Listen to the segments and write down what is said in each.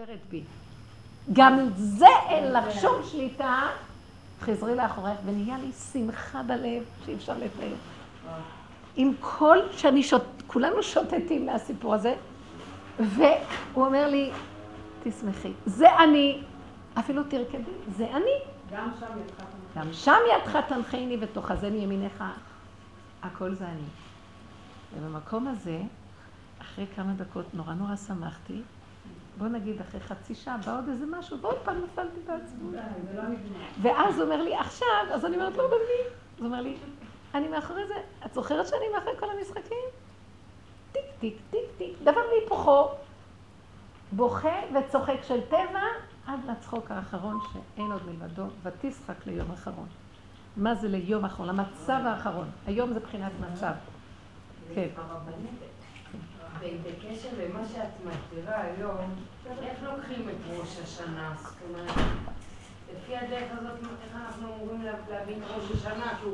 כופרת בי. גם זה אין לך שום שליטה, חזרי לאחורייך, ונהיה לי שמחה בלב שאי אפשר לתאר. עם כל שאני שוט... כולנו שוטטים מהסיפור הזה, והוא אומר לי, תשמחי, זה אני, אפילו תרקדי, זה אני. גם שם ידך תנחני. גם שם ידך ותאחזני ימיניך. הכל זה אני. ובמקום הזה, אחרי כמה דקות נורא נורא שמחתי, בוא נגיד אחרי חצי שעה בא עוד איזה משהו, ועוד פעם נפלתי לא נגמר. ואז הוא אומר לי, עכשיו, אז אני אומרת לו, במי? אז הוא אומר לי, אני מאחורי זה, את זוכרת שאני מאחורי כל המשחקים? טיק, טיק, טיק, טיק, דבר והיפוכו. בוכה וצוחק של טבע עד לצחוק האחרון שאין עוד מלבדו, ותשחק ליום אחרון. מה זה ליום אחרון? למצב האחרון. היום זה בחינת מצב. כן. בקשר למה שאת מסבירה היום, איך לוקחים את ראש השנה? זאת אומרת, לפי הדרך הזאת, איך אנחנו אמורים להבין ראש השנה? כי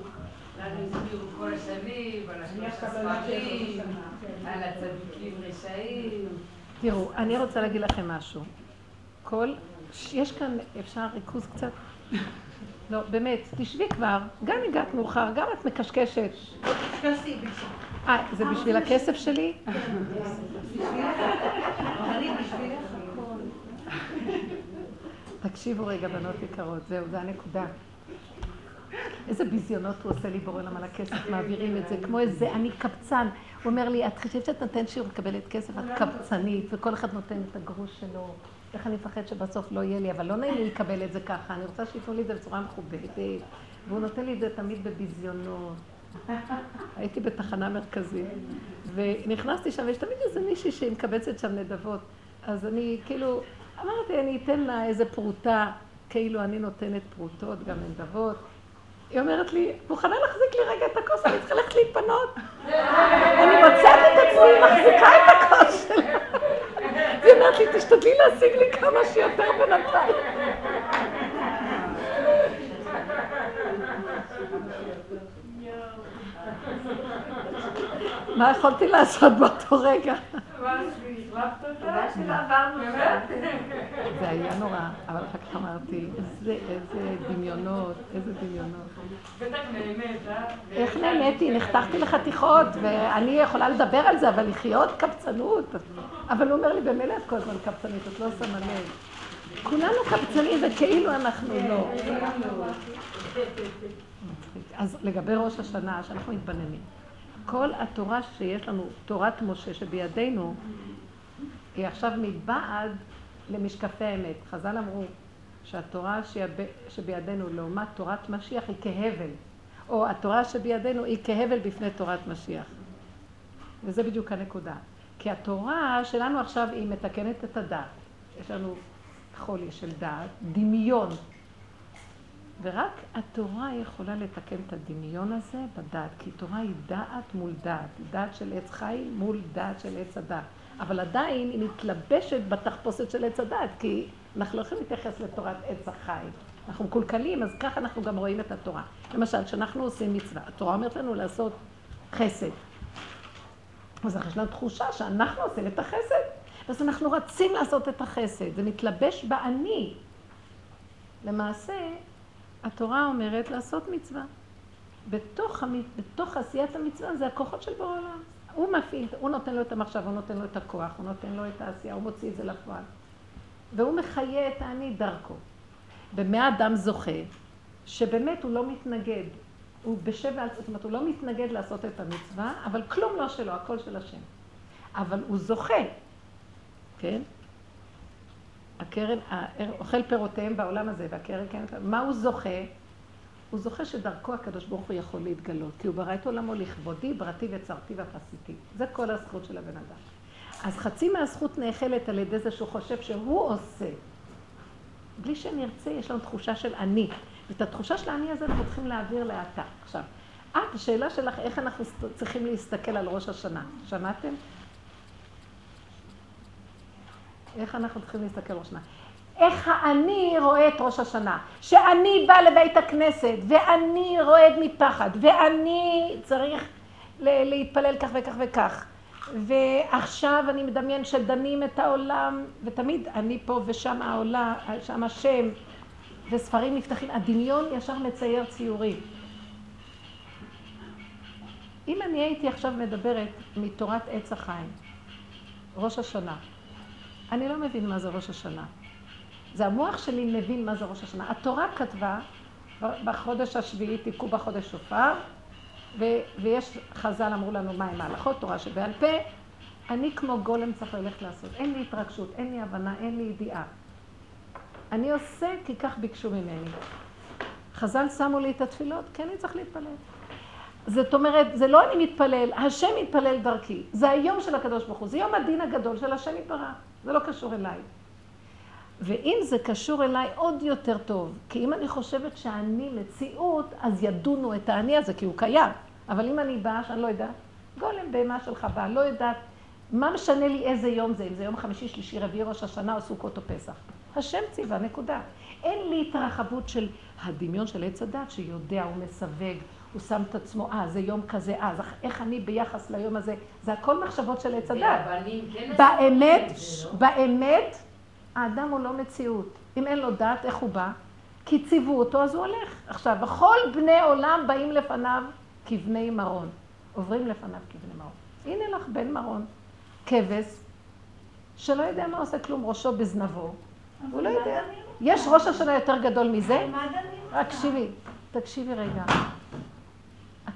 לנו הסבירו כל השנים, על השלוש הספרים, כן. על הצדיקים רשעים. תראו, אני רוצה להגיד לכם משהו. כל, יש כאן, אפשר ריכוז קצת? לא, באמת, תשבי כבר, גם הגעת מאוחר, גם את מקשקשת. אה, זה בשביל הכסף שלי? תקשיבו רגע, בנות יקרות, זהו, זו הנקודה. איזה ביזיונות הוא עושה לי בורא עולם על הכסף, מעבירים את זה, כמו איזה, אני קבצן. הוא אומר לי, את חושבת שאת נותנת שיעור מקבלת כסף, את קבצנית, וכל אחד נותן את הגרוש שלו. איך אני מפחד שבסוף לא יהיה לי, אבל לא נעים לי לקבל את זה ככה, אני רוצה שייתנו לי את זה בצורה מכובדת. והוא נותן לי את זה תמיד בביזיונות. הייתי בתחנה מרכזית, ונכנסתי שם, ויש תמיד איזה מישהי שהיא מקבצת שם נדבות. אז אני כאילו, אמרתי, אני אתן לה איזה פרוטה, כאילו אני נותנת פרוטות, גם נדבות. היא אומרת לי, מוכנה להחזיק לי רגע את הכוס, אני צריכה ללכת להתפנות. אני מוצאת את עצמי, מחזיקה את הכוס שלה. היא אומרת לי, תשתדלי להשיג לי כמה שיותר בינתיים. מה יכולתי לעשות באותו רגע? זה היה נורא, אבל אחר כך אמרתי, איזה, דמיונות, איזה דמיונות. בטח נהנית, אה? איך נהניתי? נחתכתי לחתיכות, ואני יכולה לדבר על זה, אבל לחיות קבצנות. אבל הוא אומר לי, במילא את כל הזמן קבצנית, את לא שמה לב. כולנו קבצנים וכאילו אנחנו לא. אז לגבי ראש השנה, שאנחנו מתבננים. כל התורה שיש לנו, תורת משה שבידינו, היא עכשיו מבעד למשקפי האמת. חז"ל אמרו שהתורה שיב- שבידינו לעומת תורת משיח היא כהבל, או התורה שבידינו היא כהבל בפני תורת משיח. וזה בדיוק הנקודה. כי התורה שלנו עכשיו היא מתקנת את הדעת. יש לנו חולי של דעת, דמיון. ורק התורה יכולה לתקן את הדמיון הזה בדעת, כי תורה היא דעת מול דעת, דעת של עץ חי מול דעת של עץ הדעת. אבל עדיין היא מתלבשת בתחפושת של עץ הדעת, כי אנחנו לא יכולים להתייחס לתורת עץ החי. אנחנו מקולקלים, אז ככה אנחנו גם רואים את התורה. למשל, כשאנחנו עושים מצווה, התורה אומרת לנו לעשות חסד. אז יש לנו תחושה שאנחנו עושים את החסד. אז אנחנו רצים לעשות את החסד, זה מתלבש באני. למעשה, התורה אומרת לעשות מצווה. בתוך. בתוך עשיית המצווה זה הכוחות של בורא עולם. הוא מפעיל, הוא נותן לו את המחשב, הוא נותן לו את הכוח, הוא נותן לו את העשייה, הוא מוציא את זה לפועל. והוא מחיה את האני דרכו. במה אדם זוכה, שבאמת הוא לא מתנגד, הוא בשבע, זאת אומרת, הוא לא מתנגד לעשות את המצווה, אבל כלום לא שלו, הכל של השם. אבל הוא זוכה, כן? הקרן, אוכל פירותיהם בעולם הזה, והקרן כן, מה הוא זוכה? הוא זוכה שדרכו הקדוש ברוך הוא יכול להתגלות, כי הוא ברא את עולמו לכבודי, בראתי וצרתי ועשיתי. זה כל הזכות של הבן אדם. אז חצי מהזכות נאכלת על ידי זה שהוא חושב שהוא עושה. בלי שנרצה, יש לנו תחושה של אני. ואת התחושה של האני הזה אנחנו צריכים להעביר לאתה. עכשיו, את, השאלה שלך, איך אנחנו צריכים להסתכל על ראש השנה. שמעתם? איך אנחנו צריכים להסתכל ראש השנה? איך האני רואה את ראש השנה. שאני בא לבית הכנסת, ואני רועד מפחד, ואני צריך להתפלל כך וכך וכך. ועכשיו אני מדמיין שדנים את העולם, ותמיד אני פה ושם העולה, שם השם, וספרים נפתחים, הדמיון ישר מצייר ציורים. אם אני הייתי עכשיו מדברת מתורת עץ החיים, ראש השנה, אני לא מבין מה זה ראש השנה. זה המוח שלי מבין מה זה ראש השנה. התורה כתבה, בחודש השביעי תיקחו בחודש שופר, ו- ויש, חז"ל אמרו לנו מה הם ההלכות, תורה שבעל פה. אני כמו גולם צריך ללכת לעשות. אין לי התרגשות, אין לי הבנה, אין לי ידיעה. אני עושה כי כך ביקשו ממני. חז"ל שמו לי את התפילות, כן אני צריך להתפלל. זאת אומרת, זה לא אני מתפלל, השם מתפלל דרכי. זה היום של הקדוש ברוך הוא, זה יום הדין הגדול של השם יתברך. זה לא קשור אליי. ואם זה קשור אליי, עוד יותר טוב. כי אם אני חושבת שאני מציאות, אז ידונו את האני הזה, כי הוא קיים. אבל אם אני באה, שאני לא יודעת, גולם בהמה שלך באה, לא יודעת, מה משנה לי איזה יום זה, אם זה יום חמישי, שלישי, רביעי, ראש השנה או סוכות או פסח. השם ציווה, נקודה. אין לי התרחבות של הדמיון של עץ הדת, שיודע, הוא מסווג, הוא שם את עצמו, אה, זה יום כזה, אה, אז איך אני ביחס ליום הזה, זה הכל מחשבות של עץ הדת. כן באמת, לא? באמת, האדם הוא לא מציאות. אם אין לו דעת, איך הוא בא? כי ציוו אותו, אז הוא הולך. עכשיו, וכל בני עולם באים לפניו כבני מרון. עוברים לפניו כבני מרון. הנה לך בן מרון, כבש, שלא יודע מה עושה כלום, ראשו בזנבו. הוא לא יודע. יש ראש השנה יותר גדול מזה? רק תקשיבי, תקשיבי רגע.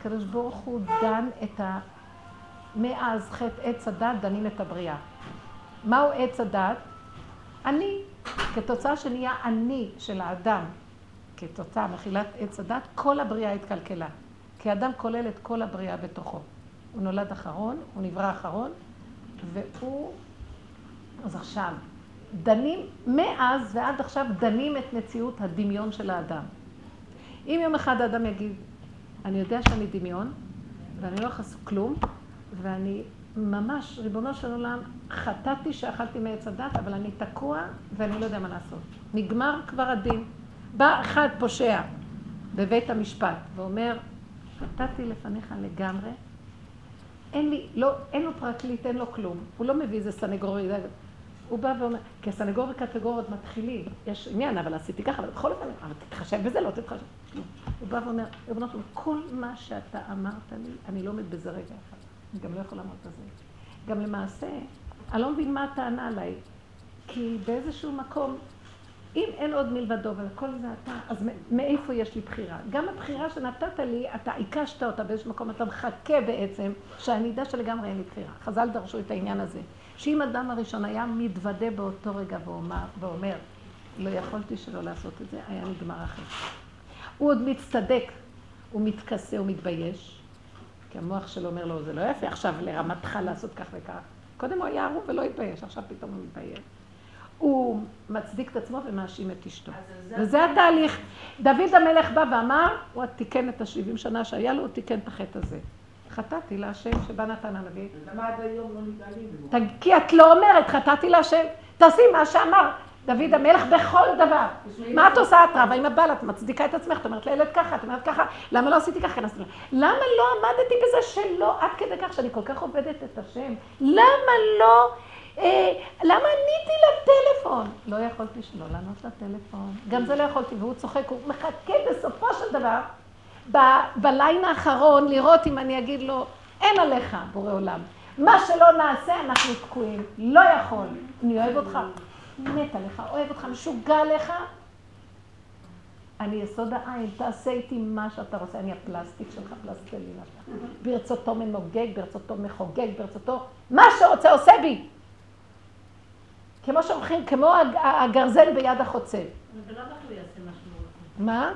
הקדוש ברוך הוא דן את ה... מאז חטא עץ הדת דנים את הבריאה. מהו עץ הדת? אני, כתוצאה שנהיה אני של האדם, כתוצאה מחילת עץ הדת, כל הבריאה התקלקלה. כי האדם כולל את כל הבריאה בתוכו. הוא נולד אחרון, הוא נברא אחרון, והוא... אז עכשיו, דנים, מאז ועד עכשיו דנים את מציאות הדמיון של האדם. אם יום אחד האדם יגיד, אני יודע שאני דמיון, ואני לא יכול לעשות כלום, ואני ממש, ריבונו של עולם, חטאתי שאכלתי מעץ הדת, אבל אני תקוע ואני לא יודע מה לעשות. נגמר כבר הדין. בא אחד פושע בבית המשפט ואומר, חטאתי לפניך לגמרי, אין לי, לא, אין לו פרקליט, אין לו כלום. הוא לא מביא איזה סנגורי, הוא בא ואומר, כי הסנגור וקטגוריות מתחילים, יש עניין, אבל עשיתי ככה, אבל בכל אופן, אבל תתחשב בזה, לא תתחשב. הוא בא ואומר, ריבונו שלום, כל מה שאתה אמרת לי, אני לא עומד בזה רגע אחד. אני גם לא יכולה לעמוד בזה. גם למעשה, אני לא מבין מה הטענה עליי, כי באיזשהו מקום, אם אין עוד מלבדו וכל זה אתה, אז מאיפה יש לי בחירה? גם הבחירה שנתת לי, אתה עיקשת אותה באיזשהו מקום, אתה מחכה בעצם שאני אדע שלגמרי אין לי בחירה. חז"ל דרשו את העניין הזה. שאם אדם הראשון היה מתוודה באותו רגע ואומר, לא יכולתי שלא לעשות את זה, היה נגמר אחרי. הוא עוד מצטדק, הוא מתכסה, הוא מתבייש, כי המוח שלו אומר לו, זה לא יפה עכשיו לרמתך לעשות כך וכך. קודם הוא היה ערום ולא התבייש, עכשיו פתאום הוא מתבייש. הוא מצדיק את עצמו ומאשים את אשתו. וזה התהליך. דוד המלך בא ואמר, הוא תיקן את השבעים שנה שהיה לו, הוא תיקן את החטא הזה. חטאתי להשם שבא נתן הנביא. למה עד היום לא מתעלים? כי את לא אומרת, חטאתי להשם. תעשי מה שאמר. דוד המלך בכל דבר. מה את עושה את רבה עם הבעל? את מצדיקה את עצמך, את אומרת לילד ככה, את אומרת ככה, למה לא עשיתי ככה? למה לא עמדתי בזה שלא, עד כדי כך שאני כל כך עובדת את השם? למה לא, אה, למה עניתי לטלפון? לא יכולתי שלא לענות לטלפון. גם זה לא יכולתי, והוא צוחק, הוא מחכה בסופו של דבר, בליין האחרון, לראות אם אני אגיד לו, אין עליך, בורא עולם. מה שלא נעשה, אנחנו תקועים. לא יכול. אני אוהב אותך. מת עליך, אוהב אותך, משוגע עליך, אני יסוד העין, תעשה איתי מה שאתה רוצה, אני הפלסטיק שלך, פלסטלינה שלך. ברצותו ממוגג, ברצותו מחוגג, ברצותו, מה שרוצה עושה בי. כמו שאומרים, כמו הגרזן ביד החוצב. מה?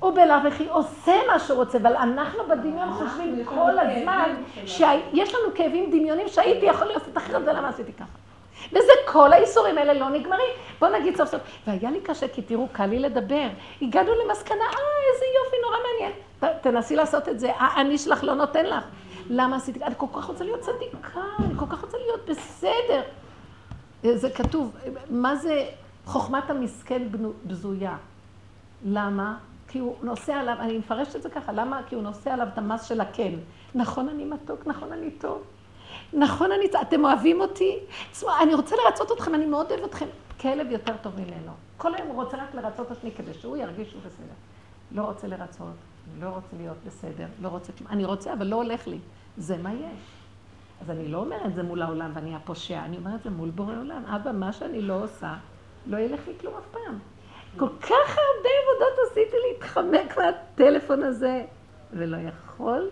הוא בלאו הכי עושה מה שהוא רוצה, אבל אנחנו בדמיון חושבים כל הזמן שיש לנו כאבים דמיונים שהייתי יכול לעשות אחרת ולמה עשיתי ככה. וזה כל האיסורים האלה לא נגמרים. בוא נגיד סוף סוף, והיה לי קשה, כי תראו, קל לי לדבר. הגענו למסקנה, אה, איזה יופי, נורא מעניין. ת, תנסי לעשות את זה, האני שלך לא נותן לך. למה עשיתי? אני כל כך רוצה להיות צדיקה, אני כל כך רוצה להיות בסדר. זה כתוב, מה זה חוכמת המסכן בזויה? למה? כי הוא נושא עליו, אני מפרשת את זה ככה, למה? כי הוא נושא עליו את המס של הכן. נכון אני מתוק, נכון אני טוב. נכון, אני, אתם אוהבים אותי? תשמעו, אני רוצה לרצות אתכם, אני מאוד אוהב אתכם. כלב יותר טוב ממנו. כל היום הוא רוצה רק לרצות אותי כדי שהוא ירגיש שהוא בסדר. לא רוצה לרצות, לא רוצה להיות בסדר, לא רוצה. אני רוצה, אבל לא הולך לי. זה מה יש. אז אני לא אומרת זה מול העולם ואני הפושע, אני אומרת זה מול בורא עולם. אבא, מה שאני לא עושה, לא ילך לי כלום אף פעם. כל כך הרבה עבודות עשיתי להתחמק מהטלפון הזה, ולא יכול.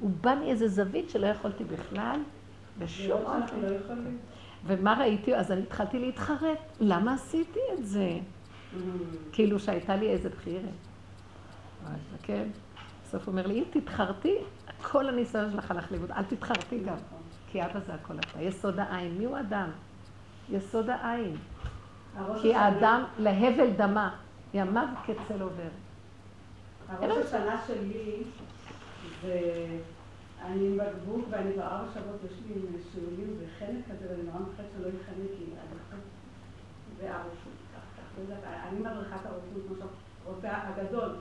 הוא בא מאיזה זווית שלא יכולתי בכלל, בשום אופן. לא ומה ראיתי? אז אני התחלתי להתחרט. למה עשיתי את זה? Mm. כאילו שהייתה לי איזה בחירה. כן. בסוף אומר לי, אם תתחרתי, כל הניסיון שלך הלך לאיבוד. אל תתחרתי גם, כי אבא זה הכל אתה. יסוד העין. מי הוא אדם? יסוד העין. כי האדם להבל דמה, ימיו כצל עובר. הראש השנה שלי זה... אני עם בקבוק ואני כבר ארבע שבועות יש לי שיעולים וחנק כזה ואני נורא מפחדת שלא יחנק לי והרופאים, לא אני מדריכת הרופאים, כמו שהרופא הגדול,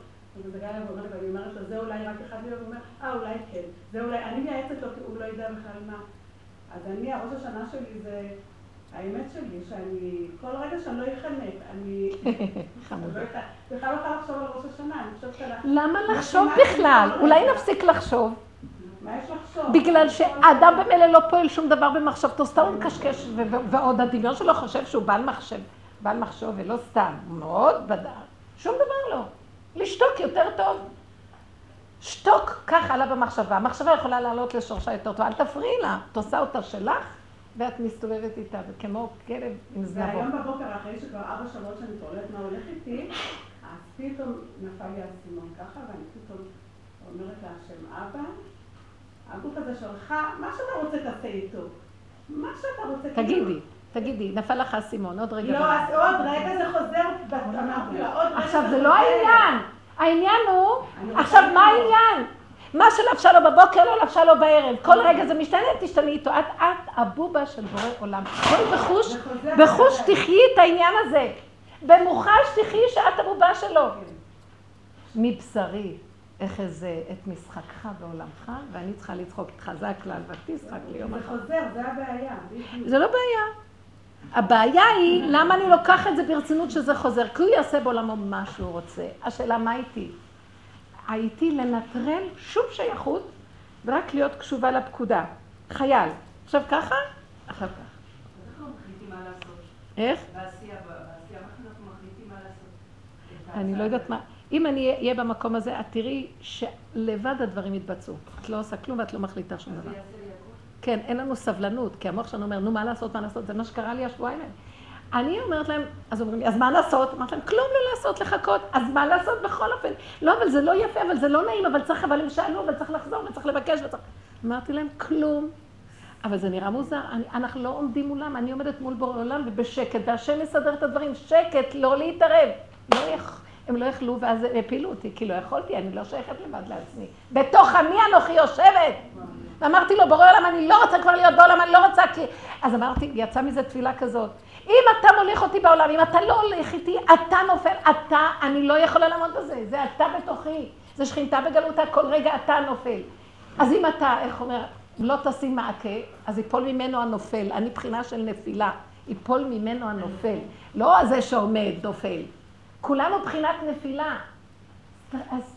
ואני אומרת לו, זה אולי רק אחד מהם, אומר, אה, אולי כן, זה אולי, אני מייעצת לו, כי הוא לא יודע בכלל מה. אז אני, הראש השנה שלי זה, האמת שלי, שאני, כל רגע שאני לא אחנק, אני... בכלל לא יכולה לחשוב על ראש השנה, אני חושבת שאנחנו... למה לחשוב בכלל? אולי נפסיק לחשוב. בגלל שאדם במילא לא פועל שום דבר במחשבתו, סתם הוא מקשקש, ועוד הדמיון שלו חושב שהוא בעל מחשב, בעל מחשב ולא סתם, מאוד בדק, שום דבר לא. לשתוק יותר טוב. שתוק, כך עלה במחשבה. המחשבה יכולה לעלות לשורשה יותר טוב, אל תפריעי לה, את עושה אותה שלך, ואת מסתובבת איתה, וכמו כלב עם זנבות. והיום בבוקר, אחרי שכבר ארבע שעות שאני פועלת מה הולך איתי, אז פתאום נפל לי האסימון ככה, ואני פתאום אומרת להשם, אבא, הגוף הזה שלך, מה שאתה רוצה תעשה איתו. מה שאתה רוצה. תגידי. תגידי, נפל לך האסימון, עוד רגע. לא, אז עוד רגע זה חוזר, אמרתי לה, עוד רגע עכשיו, זה לא העניין. העניין הוא, עכשיו, מה העניין? מה שלבשה לו בבוקר, לא לבשה לו בערב. כל רגע זה משתנה, תשתני איתו. את, את הבובה של בורא עולם. בואי בחוש, בחוש תחיי את העניין הזה. במוחש תחיי שאת הבובה שלו. מבשרי. אחזה את משחקך בעולמך, ואני צריכה לצחוק איתך, זה הכלל, ותשחק לי יום אחד. זה חוזר, זה הבעיה. זה לא בעיה. הבעיה היא, למה אני לוקחת את זה ברצינות שזה חוזר? כי הוא יעשה בעולמו מה שהוא רוצה. השאלה, מה איתי? הייתי לנטרל שום שייכות, ורק להיות קשובה לפקודה. חייל. עכשיו ככה, אחר כך. איך? בעשייה, בעשייה, אנחנו מחליטים מה לעשות. אני לא יודעת מה. אם אני אהיה במקום הזה, את תראי שלבד הדברים יתבצעו. את לא עושה כלום ואת לא מחליטה שום דבר. כן, אין לנו סבלנות, כי המוח שלנו אומר, נו, מה לעשות, מה לעשות? זה מה שקרה לי השבועיים האלה. אני אומרת להם, אז אומרים לי, אז מה לעשות? אמרתי להם, כלום לא לעשות, לחכות. אז מה לעשות בכל אופן? לא, אבל זה לא יפה, אבל זה לא נעים, אבל צריך, אבל הם שאלו, אבל צריך לחזור, וצריך לבקש, וצריך... אמרתי להם, כלום. אבל זה נראה מוזר, אני, אנחנו לא עומדים מולם, אני עומדת מול בורא עולם ובשקט, והשם מסדר את הדברים, שקט, לא להתערב. לא יכול... הם לא יכלו, ואז הפילו אותי, כי לא יכולתי, אני לא שייכת לבד לעצמי. בתוך עמי אנוכי יושבת. ואמרתי לו, בורא עולם, אני לא רוצה כבר להיות בעולם, אני לא רוצה כי... אז אמרתי, יצא מזה תפילה כזאת. אם אתה מוליך אותי בעולם, אם אתה לא הולך איתי, אתה נופל, אתה, אני לא יכולה לעמוד בזה, זה אתה בתוכי. זה שכינתה בגלותה, כל רגע אתה נופל. אז אם אתה, איך אומר, לא תשים מעקה, אז ייפול ממנו הנופל. אני בחינה של נפילה. ייפול ממנו הנופל. לא זה שעומד, נופל. כולנו בחינת נפילה. אז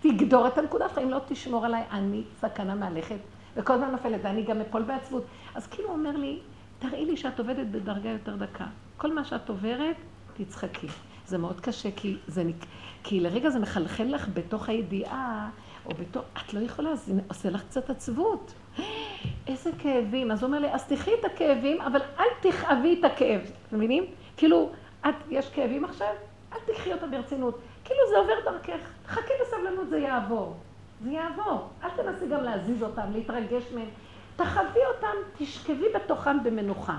תגדור את הנקודה שלך, אם לא תשמור עליי, אני סכנה מהלכת, וכל הזמן נופלת, ואני גם אפול בעצבות. אז כאילו הוא אומר לי, תראי לי שאת עובדת בדרגה יותר דקה. כל מה שאת עוברת, תצחקי. זה מאוד קשה, כי, זה, כי לרגע זה מחלחל לך בתוך הידיעה, או בתוך... את לא יכולה, זה עושה לך קצת עצבות. איזה כאבים. אז הוא אומר לי, אז תחי את הכאבים, אבל אל תכאבי את הכאב. אתם מבינים? כאילו, את, יש כאבים עכשיו? אל תקחי אותם ברצינות. כאילו זה עובר דרכך. חכי בסבלנות, זה יעבור. זה יעבור. אל תנסי גם להזיז אותם, להתרגש מהם. תחווי אותם, תשכבי בתוכם במנוחה.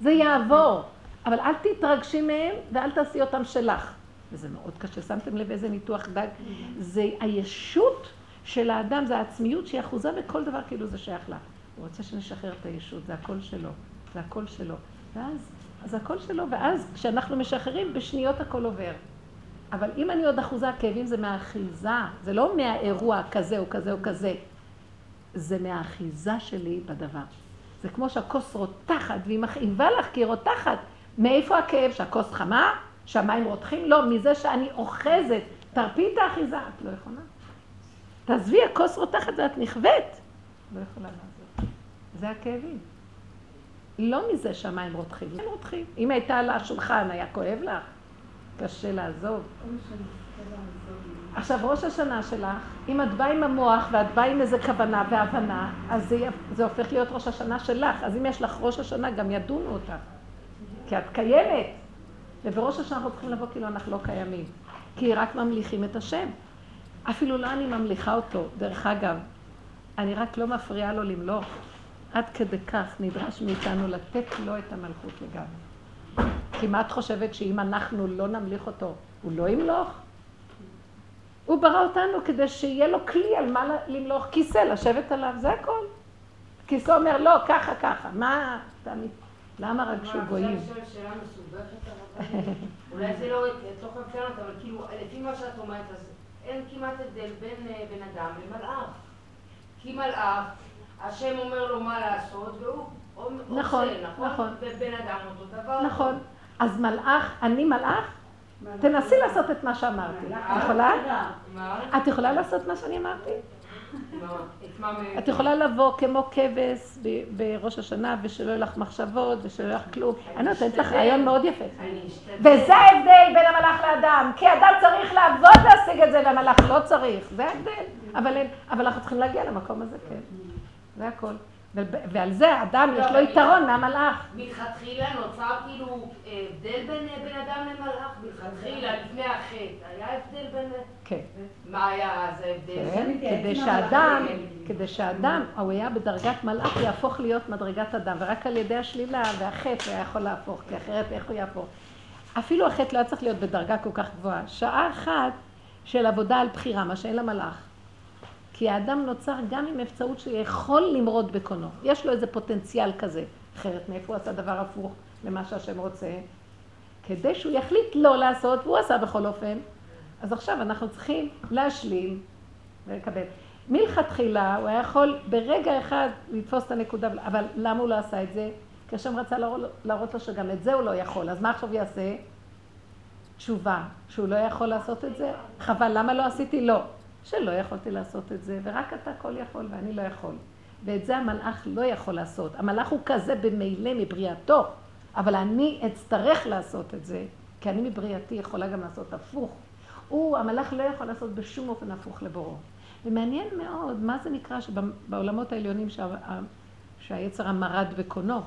זה יעבור. אבל אל תתרגשי מהם ואל תעשי אותם שלך. וזה מאוד קשה. שמתם לב איזה ניתוח דג? זה הישות של האדם, זה העצמיות שהיא אחוזה בכל דבר כאילו זה שייך לה. הוא רוצה שנשחרר את הישות, זה הכל שלו. זה הכל שלו. ואז אז הכל שלו, ואז כשאנחנו משחררים, בשניות הכל עובר. אבל אם אני עוד אחוזה, הכאבים זה מהאחיזה, זה לא מהאירוע כזה או כזה או כזה. זה מהאחיזה שלי בדבר. זה כמו שהכוס רותחת, והיא מכאיבה לך כי היא רותחת. מאיפה הכאב? שהכוס חמה? שהמים רותחים? לא, מזה שאני אוחזת. תרפי את האחיזה. את לא יכולה. תעזבי, הכוס רותחת ואת נכווית. לא יכולה לעזור. זה הכאבים. לא מזה שהמים רותחים, הם רותחים. אם הייתה על השולחן, היה כואב לך? קשה לעזוב. עכשיו, ראש השנה שלך, אם את באה עם המוח ואת באה עם איזה כוונה והבנה, אז זה, זה הופך להיות ראש השנה שלך. אז אם יש לך ראש השנה, גם ידונו אותך. כי את קיימת. ובראש השנה אנחנו צריכים לבוא כאילו אנחנו לא קיימים. כי רק ממליכים את השם. אפילו לא אני ממליכה אותו. דרך אגב, אני רק לא מפריעה לו למלוך. עד כדי כך נדרש מאיתנו לתת לו את המלכות לגמרי. כי מה את חושבת שאם אנחנו לא נמליך אותו, הוא לא ימלוך? הוא ברא אותנו כדי שיהיה לו כלי על מה למלוך כיסא, לשבת עליו, זה הכל. כיסא אומר, לא, ככה, ככה. מה, אתה למה רק שהוא גויים? אולי זה לא, חייבת לענות, אבל כאילו, לפי מה שאת אומרת, אז אין כמעט הבדל בין אה, בן אדם למלאך. כי מלאך, השם אומר לו מה לעשות, והוא נכון, עושה, נכון? נכון. ובן אדם אותו דבר. נכון. אז מלאך, אני מלאך? תנסי לעשות את מה שאמרתי. את יכולה? את יכולה לעשות מה שאני אמרתי? את יכולה לבוא כמו כבש בראש השנה ושלא יהיו לך מחשבות ושלא יהיו לך כלום. אני נותנת לך רעיון מאוד יפה. וזה ההבדל בין המלאך לאדם. כי אדם צריך לעבוד להשיג את זה והמלאך לא צריך. זה ההבדל. אבל אנחנו צריכים להגיע למקום הזה, כן. זה הכל. ועל זה האדם יש לו לא, יתרון מהמלאך. מלכתחילה נוצר כאילו הבדל בין בן אדם למלאך? מלכתחילה, לפני החטא, היה הבדל בין... כן. מה היה אז ההבדל? כן, כדי שהאדם, כדי שהאדם, הוא היה בדרגת מלאך, יהפוך להיות מדרגת אדם, ורק על ידי השלילה והחטא הוא היה יכול להפוך, כי אחרת איך הוא יהפוך? אפילו החטא לא היה צריך להיות בדרגה כל כך גבוהה. שעה אחת של עבודה על בחירה, מה שאין למלאך. כי האדם נוצר גם עם אפשרות שיכול למרוד בקונו. יש לו איזה פוטנציאל כזה. אחרת מאיפה הוא עשה דבר הפוך למה שהשם רוצה? כדי שהוא יחליט לא לעשות, והוא עשה בכל אופן. אז עכשיו אנחנו צריכים להשלים ולקבל. מלכתחילה הוא היה יכול ברגע אחד לתפוס את הנקודה, אבל למה הוא לא עשה את זה? כי השם רצה להראות, לו שגם את זה הוא לא יכול. אז מה עכשיו יעשה? תשובה, שהוא לא יכול לעשות את זה? חבל, למה לא עשיתי? לא. שלא יכולתי לעשות את זה, ורק אתה כל יכול ואני לא יכול. ואת זה המלאך לא יכול לעשות. המלאך הוא כזה במילא מבריאתו, אבל אני אצטרך לעשות את זה, כי אני מבריאתי יכולה גם לעשות הפוך. הוא, המלאך לא יכול לעשות בשום אופן הפוך לבורו. ומעניין מאוד, מה זה נקרא שבעולמות העליונים שה, שהיצר המרד בקונו,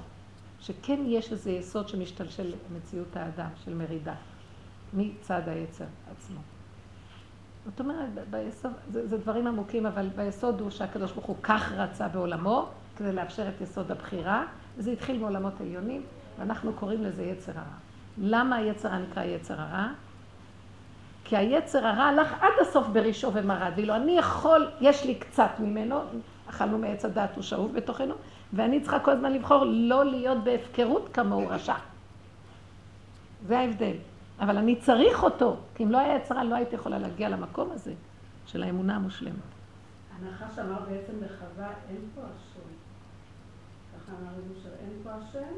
שכן יש איזה יסוד שמשתלשל מציאות האדם, של מרידה, מצד היצר עצמו. זאת אומרת, ביסוד, זה, זה דברים עמוקים, אבל ביסוד הוא שהקדוש ברוך הוא כך רצה בעולמו, כדי לאפשר את יסוד הבחירה, וזה התחיל מעולמות עליונים, ואנחנו קוראים לזה יצר הרע. למה היצר הרע נקרא יצר הרע? כי היצר הרע הלך עד הסוף בראשו ומרד, ואילו אני יכול, יש לי קצת ממנו, אכלנו מעץ הדת, הוא שאוב בתוכנו, ואני צריכה כל הזמן לבחור לא להיות בהפקרות כמוהו רשע. זה ההבדל. אבל אני צריך אותו, כי אם לא היה יצרה, לא הייתי יכולה להגיע למקום הזה של האמונה המושלמת. הנחש אמר בעצם לחווה, אין פה השם. ככה אמר לנו שאין פה השם,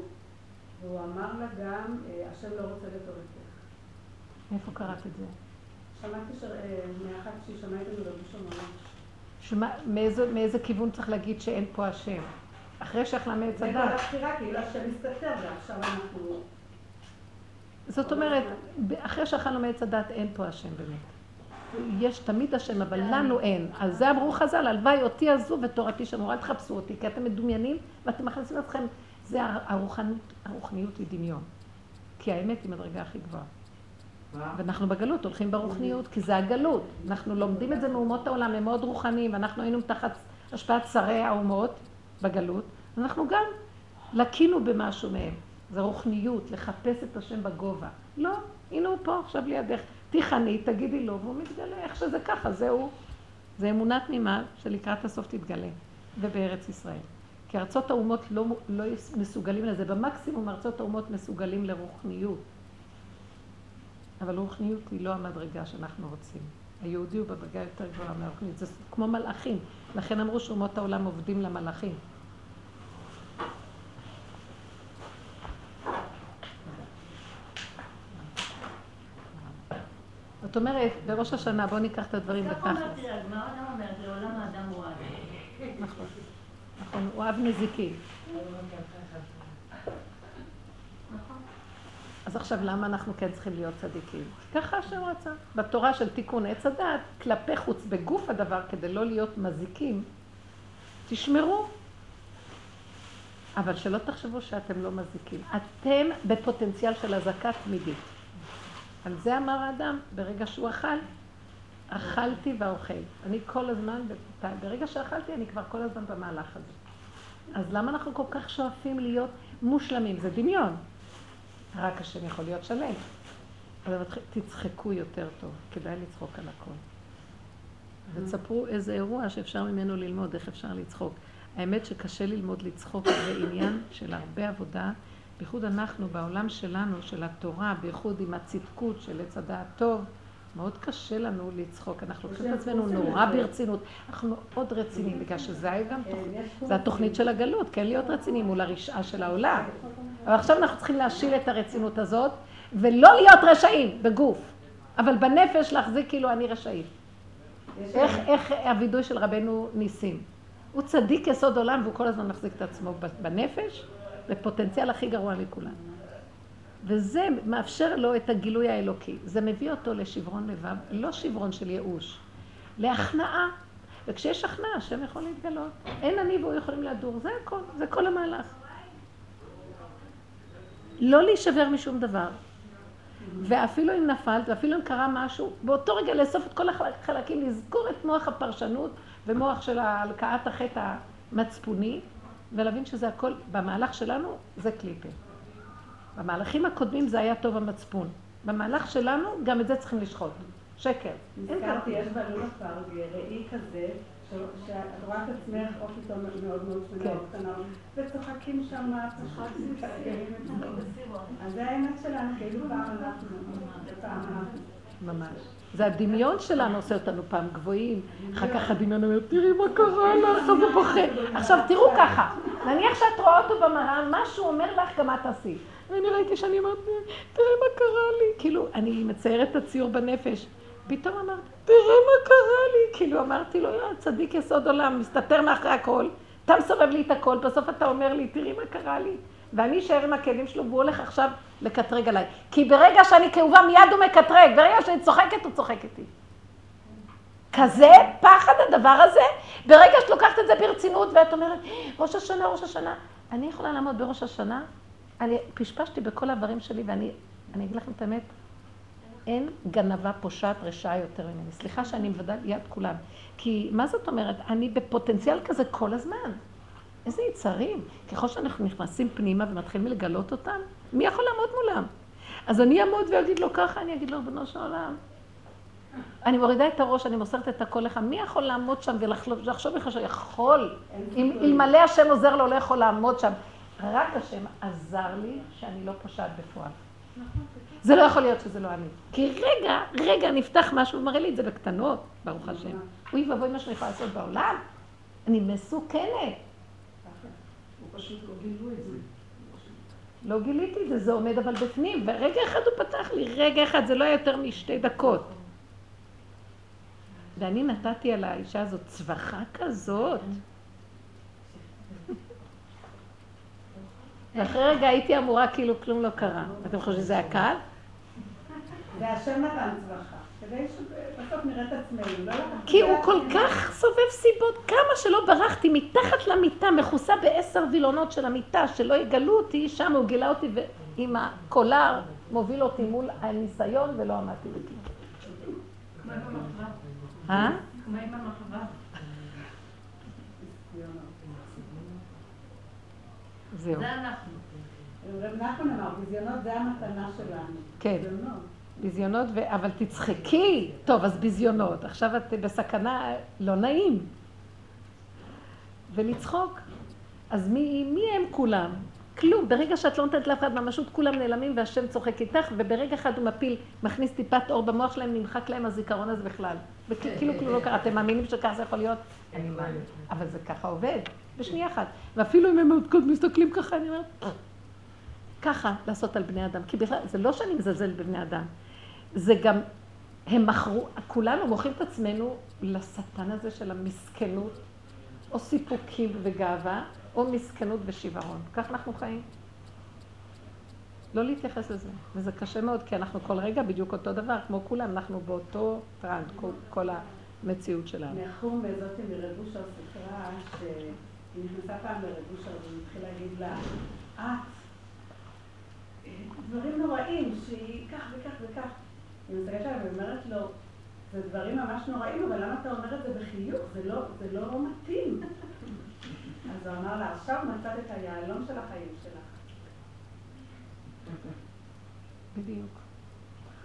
והוא אמר לה גם, אה, השם לא רוצה לטובתך. איפה קראת את זה? שמעתי. אה, מאחת שהיא שמעה את זה. שמה, מאיזה, מאיזה כיוון צריך להגיד שאין פה השם? אחרי שאכלה מעץ הדת. זה כל הבחירה, כאילו השם מסתתר, ועכשיו אנחנו... זאת אומרת, אחרי שאכלנו מעץ הדת אין פה השם באמת. יש תמיד השם, אבל לנו אין. אז זה אמרו חז"ל, הלוואי אותי עזו ותורתי שמור, אל תחפשו אותי, כי אתם מדומיינים ואתם מכניסים אתכם, זה הרוחניות, הרוחניות היא דמיון. כי האמת היא מדרגה הכי גבוהה. ואנחנו בגלות הולכים ברוחניות, כי זה הגלות. אנחנו לומדים את זה מאומות העולם, הם מאוד רוחניים, ואנחנו היינו תחת השפעת שרי האומות בגלות, אנחנו גם לקינו במשהו מהם. זה רוחניות, לחפש את השם בגובה. לא, הנה הוא פה עכשיו לידך. תיכני, תגידי לו, והוא מתגלה. איך שזה ככה, זהו. זה אמונה תמימה שלקראת הסוף תתגלה. ובארץ ישראל. כי ארצות האומות לא, לא מסוגלים לזה. במקסימום ארצות האומות מסוגלים לרוחניות. אבל רוחניות היא לא המדרגה שאנחנו רוצים. היהודי הוא בדרגה יותר גבוהה מהרוחנית. זה כמו מלאכים. לכן אמרו שאומות העולם עובדים למלאכים. זאת אומרת, בראש השנה, בואו ניקח את הדברים בתכלס. נכון, נכון, הוא אב נזיקי. אז עכשיו, למה אנחנו כן צריכים להיות צדיקים? ככה השם רצה. בתורה של תיקון עץ הדעת, כלפי חוץ, בגוף הדבר, כדי לא להיות מזיקים, תשמרו. אבל שלא תחשבו שאתם לא מזיקים. אתם בפוטנציאל של אזעקה תמידית. על זה אמר האדם, ברגע שהוא אכל, אכלתי ואוכל. אני כל הזמן, ברגע שאכלתי, אני כבר כל הזמן במהלך הזה. אז למה אנחנו כל כך שואפים להיות מושלמים? זה דמיון. רק השם יכול להיות שלם. אבל תצחקו יותר טוב, כדאי לצחוק על הכל. ותספרו איזה אירוע שאפשר ממנו ללמוד, איך אפשר לצחוק. האמת שקשה ללמוד לצחוק, זה עניין של הרבה עבודה. בייחוד אנחנו, בעולם שלנו, של התורה, בייחוד עם הצדקות של עץ הדעת טוב, מאוד קשה לנו לצחוק. אנחנו לוקחים את עצמנו נורא ברצינות. אנחנו מאוד רציניים, בגלל שזה היה גם תוכנית, זה התוכנית של הגלות, כן להיות רציניים מול הרשעה של העולם. אבל עכשיו אנחנו צריכים להשיל את הרצינות הזאת, ולא להיות רשעים בגוף, אבל בנפש להחזיק כאילו אני רשאית. איך, איך הווידוי של רבנו ניסים? הוא צדיק יסוד עולם והוא כל הזמן מחזיק את עצמו בנפש, בפוטנציאל הכי גרוע מכולם. וזה מאפשר לו את הגילוי האלוקי. זה מביא אותו לשברון לבב, לא שברון של ייאוש, להכנעה. וכשיש הכנעה, השם יכול להתגלות. אין אני והוא יכולים לדור, זה הכל, זה כל המהלך. לא להישבר משום דבר. ואפילו אם נפלת, ואפילו אם קרה משהו, באותו רגע לאסוף את כל החלקים, לזכור את מוח הפרשנות ומוח של הלקאת החטא המצפוני, ולהבין שזה הכל, במהלך שלנו זה קליפה. במהלכים הקודמים זה היה טוב המצפון. במהלך שלנו, גם את זה צריכים לשחוט. שקר. נזכרתי, יש בלולה פארק ראי כזה, שאת רואה את עצמך או פתאום מאוד מאוד או קטנה, וצוחקים שם, צוחקים אז זה האמת שלנו, כאילו פעם אנחנו, פעם אנחנו. ממש. זה הדמיון שלנו עושה אותנו פעם גבוהים, אחר כך הדמיון אומר, תראי מה קרה לך, אז הוא בוכה. עכשיו תראו ככה, נניח שאת רואה אותו במראה, מה שהוא אומר לך, גם את תעשי. ואני ראיתי שאני אומרת, תראה מה קרה לי. כאילו, אני מציירת את הציור בנפש. פתאום אמרתי, תראה מה קרה לי. כאילו, אמרתי לו, יא, צדיק יסוד עולם, מסתתר מאחורי הכל. אתה מסובב לי את הכל, בסוף אתה אומר לי, תראי מה קרה לי. ואני אשאר עם הכלים שלו, והוא הולך עכשיו לקטרג עליי. כי ברגע שאני כאובה, מיד הוא מקטרג. ברגע שאני צוחקת, הוא צוחק איתי. כזה פחד הדבר הזה, ברגע שאת לוקחת את זה ברצינות ואת אומרת, ראש השנה, ראש השנה, אני יכולה לעמוד בראש השנה אני פשפשתי בכל האיברים שלי, ואני אני אגיד לכם את האמת, אין גנבה פושעת רשעה יותר ממני. סליחה שאני מבדה יד כולם. כי מה זאת אומרת? אני בפוטנציאל כזה כל הזמן. איזה יצרים. ככל שאנחנו נכנסים פנימה ומתחילים לגלות אותם, מי יכול לעמוד מולם? אז אני אעמוד ואגיד לו ככה, אני אגיד לו, ריבונו של עולם. אני מורידה את הראש, אני מוסרת את הכל לך. מי יכול לעמוד שם ולחשוב לך שיכול? אלמלא השם עוזר לו, לא יכול לעמוד שם. רק השם עזר לי שאני לא פושעת בפועל. זה לא יכול להיות שזה לא אני. כי רגע, רגע נפתח משהו ומראה לי את זה בקטנות, ברוך השם. אוי ואבוי מה שאני יכולה לעשות בעולם. אני מסוכנת. לא גיליתי את זה, זה עומד אבל בפנים, ורגע אחד הוא פתח לי, רגע אחד, זה לא היה יותר משתי דקות. ואני נתתי על האישה הזאת צווחה כזאת. ואחרי רגע הייתי אמורה כאילו כלום לא קרה. אתם חושבים שזה היה קל? זה השם נתן צלחה. כדי שבסוף נראה את עצמנו. לא כי הוא כל כך סובב סיבות, כמה שלא ברחתי מתחת למיטה, מכוסה בעשר וילונות של המיטה, שלא יגלו אותי, שם הוא גילה אותי עם הקולר, מוביל אותי מול הניסיון ולא עמדתי בכלום. אה? מה עם המחווה? זהו. זה אנחנו. רב נחמן אמר, ביזיונות זה המתנה שלנו. כן. ביזיונות, ו... אבל תצחקי. טוב, אז ביזיונות. עכשיו את בסכנה לא נעים. ולצחוק. אז מי, מי הם כולם? כלום. ברגע שאת לא נותנת לאף אחד ממשות, כולם נעלמים והשם צוחק איתך, וברגע אחד הוא מפיל, מכניס טיפת אור במוח שלהם, נמחק להם הזיכרון הזה בכלל. וכאילו כלום לא קרה. אתם מאמינים שככה זה יכול להיות? אני מאמין. אבל זה ככה עובד, בשנייה אחת. ואפילו אם הם עוד מסתכלים ככה, אני אומרת, ככה לעשות על בני אדם. כי בכלל, זה לא שאני מזלזל בבני אדם. זה גם, הם מכרו, כולנו מוכרים את עצמנו לשטן הזה של המסכנות, או סיפוקים וגאווה, או מסכנות ושיוורון. כך אנחנו חיים. לא להתייחס לזה. וזה קשה מאוד, כי אנחנו כל רגע בדיוק אותו דבר, כמו כולם, אנחנו באותו טרנד, כל, כל המציאות שלנו. נחום זאתי מרבושר סיפרה שהיא נכנסה פעם לרבושר והיא התחילה להגיד לה, את, דברים נוראים, שהיא כך וכך וכך. היא מסתכלת עליו ואומרת לו, זה דברים ממש נוראים, אבל למה אתה אומר את זה בחיוך? זה לא, זה לא מתאים. אז הוא אמר לה, עכשיו מצאת את היהלום של החיים שלך. בדיוק.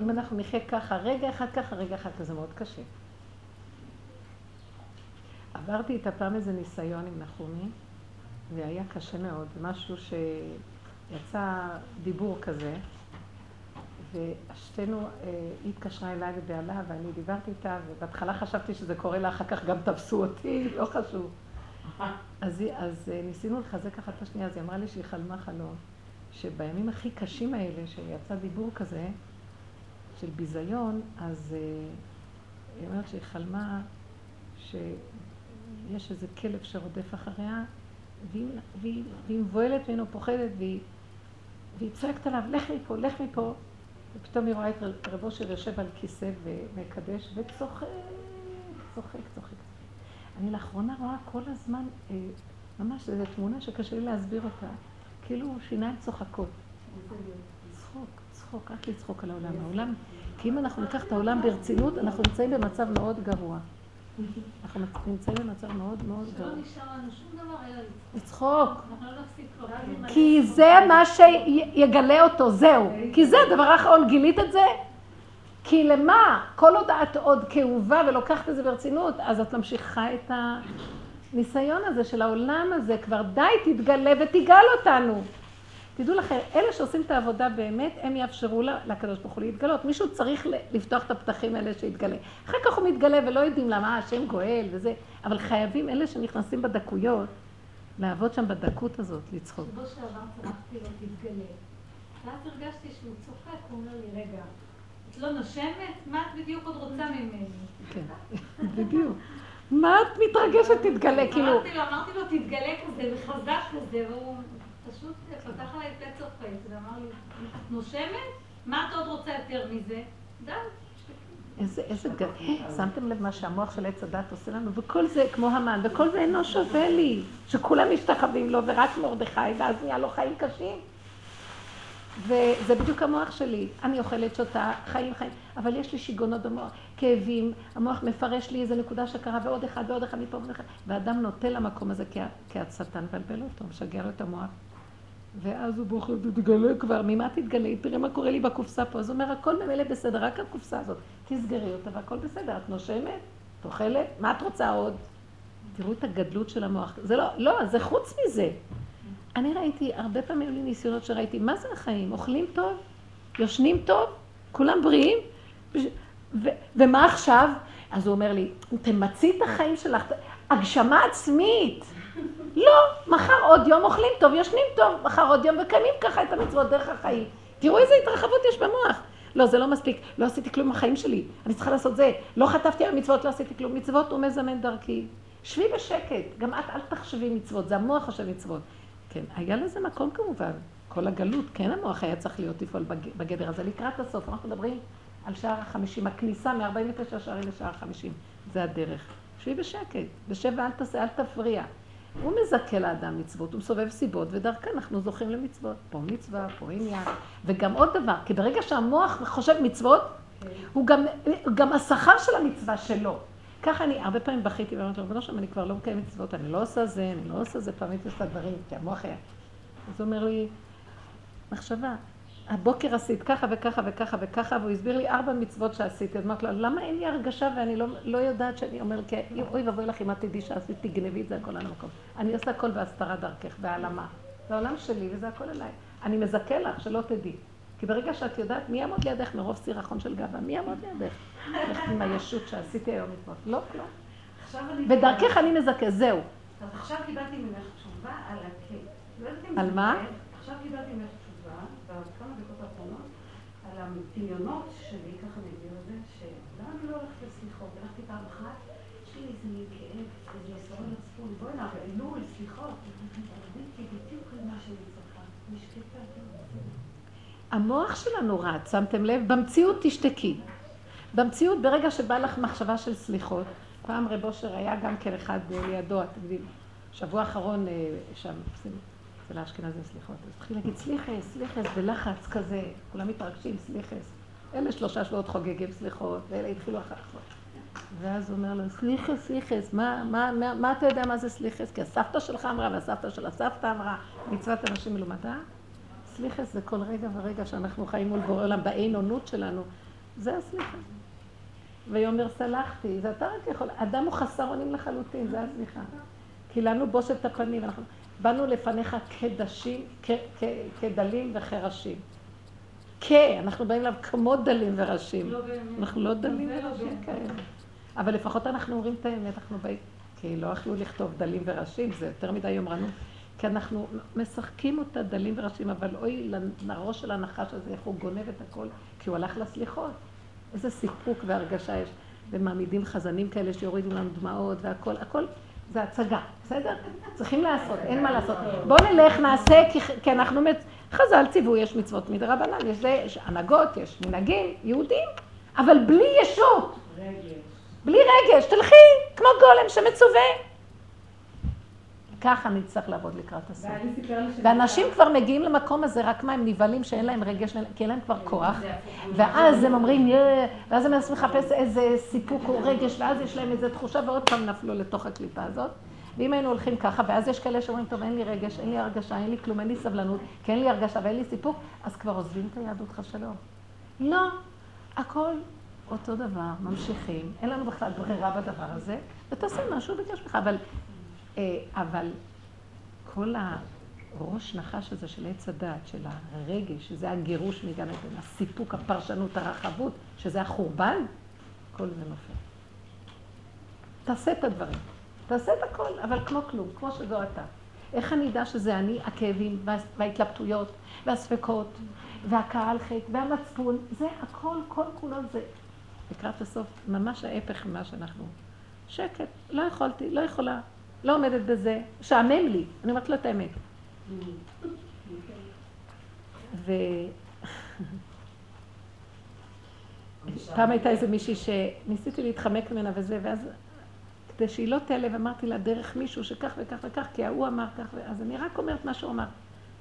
אם אנחנו נחיה ככה, רגע אחד ככה, רגע אחד כזה, מאוד קשה. עברתי את הפעם איזה ניסיון עם נחומי, והיה קשה מאוד, משהו שיצא דיבור כזה, ושתינו, אה, היא התקשרה אליי ובעלה, ואני דיברתי איתה, ובהתחלה חשבתי שזה קורה לה, אחר כך גם תפסו אותי, לא חשוב. אז, אז אה, ניסינו לחזק אחת את השנייה, אז היא אמרה לי שהיא חלמה חלום, שבימים הכי קשים האלה, שיצא דיבור כזה, של ביזיון, אז אה, היא אומרת שהיא חלמה שיש איזה כלב שרודף אחריה, והיא, והיא, והיא מבוהלת ממנו, פוחדת, והיא, והיא צועקת עליו, לך מפה, לך מפה. ופתאום היא רואה את רב אושר יושב על כיסא ומקדש וצוחק, צוחק, צוחק. אני לאחרונה רואה כל הזמן, אה, ממש זו תמונה שקשה לי להסביר אותה, כאילו שיניים צוחקות. צחוק, צחוק, רק לצחוק על העולם. העולם, כי אם אנחנו ניקח את העולם ברצינות, אנחנו נמצאים במצב מאוד גרוע. אנחנו נמצאים במצב מאוד מאוד גרוע. שלא נשאר לנו שום דבר אלא לצחוק. לא כי זה מה שיגלה אותו, זהו. כי זה הדבר האחרון, גילית את זה? כי למה? כל עוד את עוד כאובה ולוקחת את זה ברצינות, אז את ממשיכה את הניסיון הזה של העולם הזה, כבר די תתגלה ותגאל אותנו. תדעו לכם, אלה שעושים את העבודה באמת, הם יאפשרו לקדוש ברוך הוא להתגלות. מישהו צריך לפתוח את הפתחים האלה שיתגלה. אחר כך הוא מתגלה ולא יודעים למה השם גואל וזה, אבל חייבים אלה שנכנסים בדקויות, לעבוד שם בדקות הזאת, לצחוק. שבוע שעבר צרחתי לו תתגלה. ואז הרגשתי שהוא צוחק, הוא אומר לי, רגע, את לא נושמת? מה את בדיוק עוד רוצה ממני? כן, בדיוק. מה את מתרגשת תתגלה, כאילו... אמרתי לו, אמרתי לו, תתגלה כזה וחזק כזה, והוא... פשוט פתח עליי פה צוחק, ואמר לי, נושמת? מה את עוד רוצה יותר מזה? די. איזה, איזה גד... שמתם לב מה שהמוח של עץ הדת עושה לנו? וכל זה כמו המן, וכל זה אינו שווה לי. שכולם משתחווים לו, ורק מרדכי, ואז נהיה לו חיים קשים. וזה בדיוק המוח שלי. אני אוכלת שותה, חיים חיים, אבל יש לי שיגעונות במוח, כאבים, המוח מפרש לי איזה נקודה שקרה, ועוד אחד ועוד אחד מפה ועוד אחד, ואדם נוטה למקום הזה כי השטן מבלבל אותו, משגע לו את המוח. ואז הוא בוחר, תתגלה כבר, ממה תתגלה? תראה מה קורה לי בקופסה פה. אז הוא אומר, הכל ממילא בסדר, רק הקופסה הזאת. תסגרי אותה והכל בסדר. את נושמת? את אוכלת? מה את רוצה עוד? תראו את הגדלות של המוח. זה לא, לא, זה חוץ מזה. אני ראיתי, הרבה פעמים היו לי ניסיונות שראיתי, מה זה החיים? אוכלים טוב? יושנים טוב? כולם בריאים? ו- ומה עכשיו? אז הוא אומר לי, תמצי את החיים שלך, הגשמה עצמית. לא, מחר עוד יום אוכלים טוב, יושנים טוב, מחר עוד יום וקיימים ככה את המצוות דרך החיים. תראו איזה התרחבות יש במוח. לא, זה לא מספיק, לא עשיתי כלום בחיים שלי, אני צריכה לעשות זה. לא חטפתי על מצוות, לא עשיתי כלום. מצוות הוא מזמן דרכי. שבי בשקט, גם את אל תחשבי מצוות, זה המוח חושב מצוות. כן, היה לזה מקום כמובן, כל הגלות, כן המוח היה צריך להיות לפעול בגדר הזה. לקראת הסוף, אנחנו מדברים על שער החמישים, הכניסה מ-49 שערים לשער החמישים, זה הדרך. שבי בשקט, בשב ואל תעשה, אל תפריע. הוא מזכה לאדם מצוות, הוא מסובב סיבות, ודרכה אנחנו זוכים למצוות. פה מצווה, פה עניין. וגם עוד דבר, כי ברגע שהמוח חושב מצוות. הוא גם, גם השכר של המצווה שלו. ככה אני הרבה פעמים בכיתי ואמרתי לו, ריבונו שם, אני כבר לא מקיים מצוות, אני לא עושה זה, אני לא עושה זה, פעמים הייתי עושה דברים, כי המוח היה. אז הוא אומר לי, מחשבה, הבוקר עשית ככה וככה וככה וככה, והוא הסביר לי ארבע מצוות שעשיתי. אז אמרתי לו, למה אין לי הרגשה ואני לא, לא יודעת שאני אומרת, אוי ואבוי לך אם את תדעי שעשיתי, גנבי את זה הכל על המקום. אני עושה הכל בהסתרה דרכך, בהעלמה. זה העולם שלי וזה הכל אליי. אני מזכה לך, שלא תדעי. כי ברגע שאת יודעת, מי יעמוד לידך מרוב סירחון של גאווה? מי יעמוד לידך? הולכת עם הישות שעשיתי היום מצוות. לא, לא. ודרכך אני מזכה, זהו. אז עכשיו קיבלתי ממך תשובה על הכי. על מה? עכשיו קיבלתי ממך בכמה דקות האחרונות, על הדמיונות שלי, ככה אני אגיד את זה, שלמה אני לא הולכת לסליחות? הלכתי פעם אחת, יש לי איזה מין כאב, איזה יסרון מצפון, בואי נע, עלו לסליחות. עשיתי בדיוק מה שאני צריכה. נשקטה. המוח שלנו רץ, שמתם לב? במציאות תשתקי. במציאות, ברגע שבא לך מחשבה של סליחות, פעם רב אושר היה גם כן אחד לידו, אתם יודעים, שבוע האחרון אה, שם, אצל האשכנזים סליחות, אז התחיל להגיד סליחס, סליחס, בלחץ כזה, כולם מתרגשים, סליחס. אלה שלושה שבועות חוגגים סליחות, ואלה התחילו אחר כך. ואז הוא אומר לו, סליחס, סליחס, מה, מה, מה, מה אתה יודע מה זה סליחס? כי הסבתא שלך אמרה, והסבתא של הסבתא אמרה, מצוות אנשים מלומדה. סליחס זה כל רגע ורגע שאנחנו חיים מול בורא עולם, באין עונות שלנו, זה הסליחה. ויאמר סלחתי, זה אתה רק יכול, אדם הוא חסר אונים לחלוטין, זה הסליחה. כי לנו בושת הפנים, אנחנו באנו לפניך כדשים, כדלים וכראשים. כ, אנחנו באים אליו כמו דלים וראשים. לא אנחנו לא דלים לא וראשים כאלה. אבל לפחות אנחנו אומרים את האמת, אנחנו באים, כי לא יכלו לכתוב דלים וראשים, זה יותר מדי יומרנות. כי אנחנו משחקים אותה דלים וראשים, אבל אוי לראש של הנחש הזה, איך הוא גונב את הכל, כי הוא הלך לסליחות. איזה סיפוק והרגשה יש. ומעמידים חזנים כאלה שיורידו לנו דמעות והכל, הכל זה הצגה, בסדר? צריכים לעשות, אין מה לעשות. בואו נלך, נעשה, כי, כי אנחנו, מצ... חז"ל ציוו, יש מצוות מדרבנן, יש, יש הנהגות, יש מנהגים, יהודים, אבל בלי ישות. רגש. בלי רגש, תלכי כמו גולם שמצווה. ככה נצטרך לעבוד לקראת הסוף. ואנשים כבר מגיעים למקום הזה, רק מה, הם נבהלים שאין להם רגש, כי אין להם כבר כוח, ואז הם אומרים, ואז הם מנסים לחפש איזה סיפוק או רגש, ואז יש להם איזו תחושה, ועוד פעם נפלו לתוך הקליפה הזאת. ואם היינו הולכים ככה, ואז יש כאלה שאומרים, טוב, אין לי רגש, אין לי הרגשה, אין לי כלום, אין לי סבלנות, כי אין לי הרגשה ואין לי סיפוק, אז כבר עוזבים את היהדות חס שלום. לא, הכל אותו דבר, ממשיכים, אין לנו בכלל ברירה בדבר הזה, ותעשה משהו ביקש ממך, אבל אה, אבל כל הראש נחש הזה של עץ הדעת, של הרגש, שזה הגירוש מגן עדן, הסיפוק, הפרשנות, הרחבות, שזה החורבן, כל זה נופל. תעשה את הדברים, תעשה את הכל, אבל כמו כלום, כמו שזו אתה. איך אני אדע שזה אני, הכאבים וההתלבטויות והספקות והקהל חטא והמצפון, זה הכל, כל כולו זה. לקראת הסוף, ממש ההפך ממה שאנחנו. שקט, לא יכולתי, לא יכולה. לא עומדת בזה, שעמם לי, אני אומרת לו את האמת. ו... פעם הייתה איזה מישהי שניסיתי להתחמק ממנה וזה, ואז כדי שהיא לא תעלב, אמרתי לה דרך מישהו שכך וכך וכך, כי ההוא אמר כך, אז אני רק אומרת מה שהוא אמר.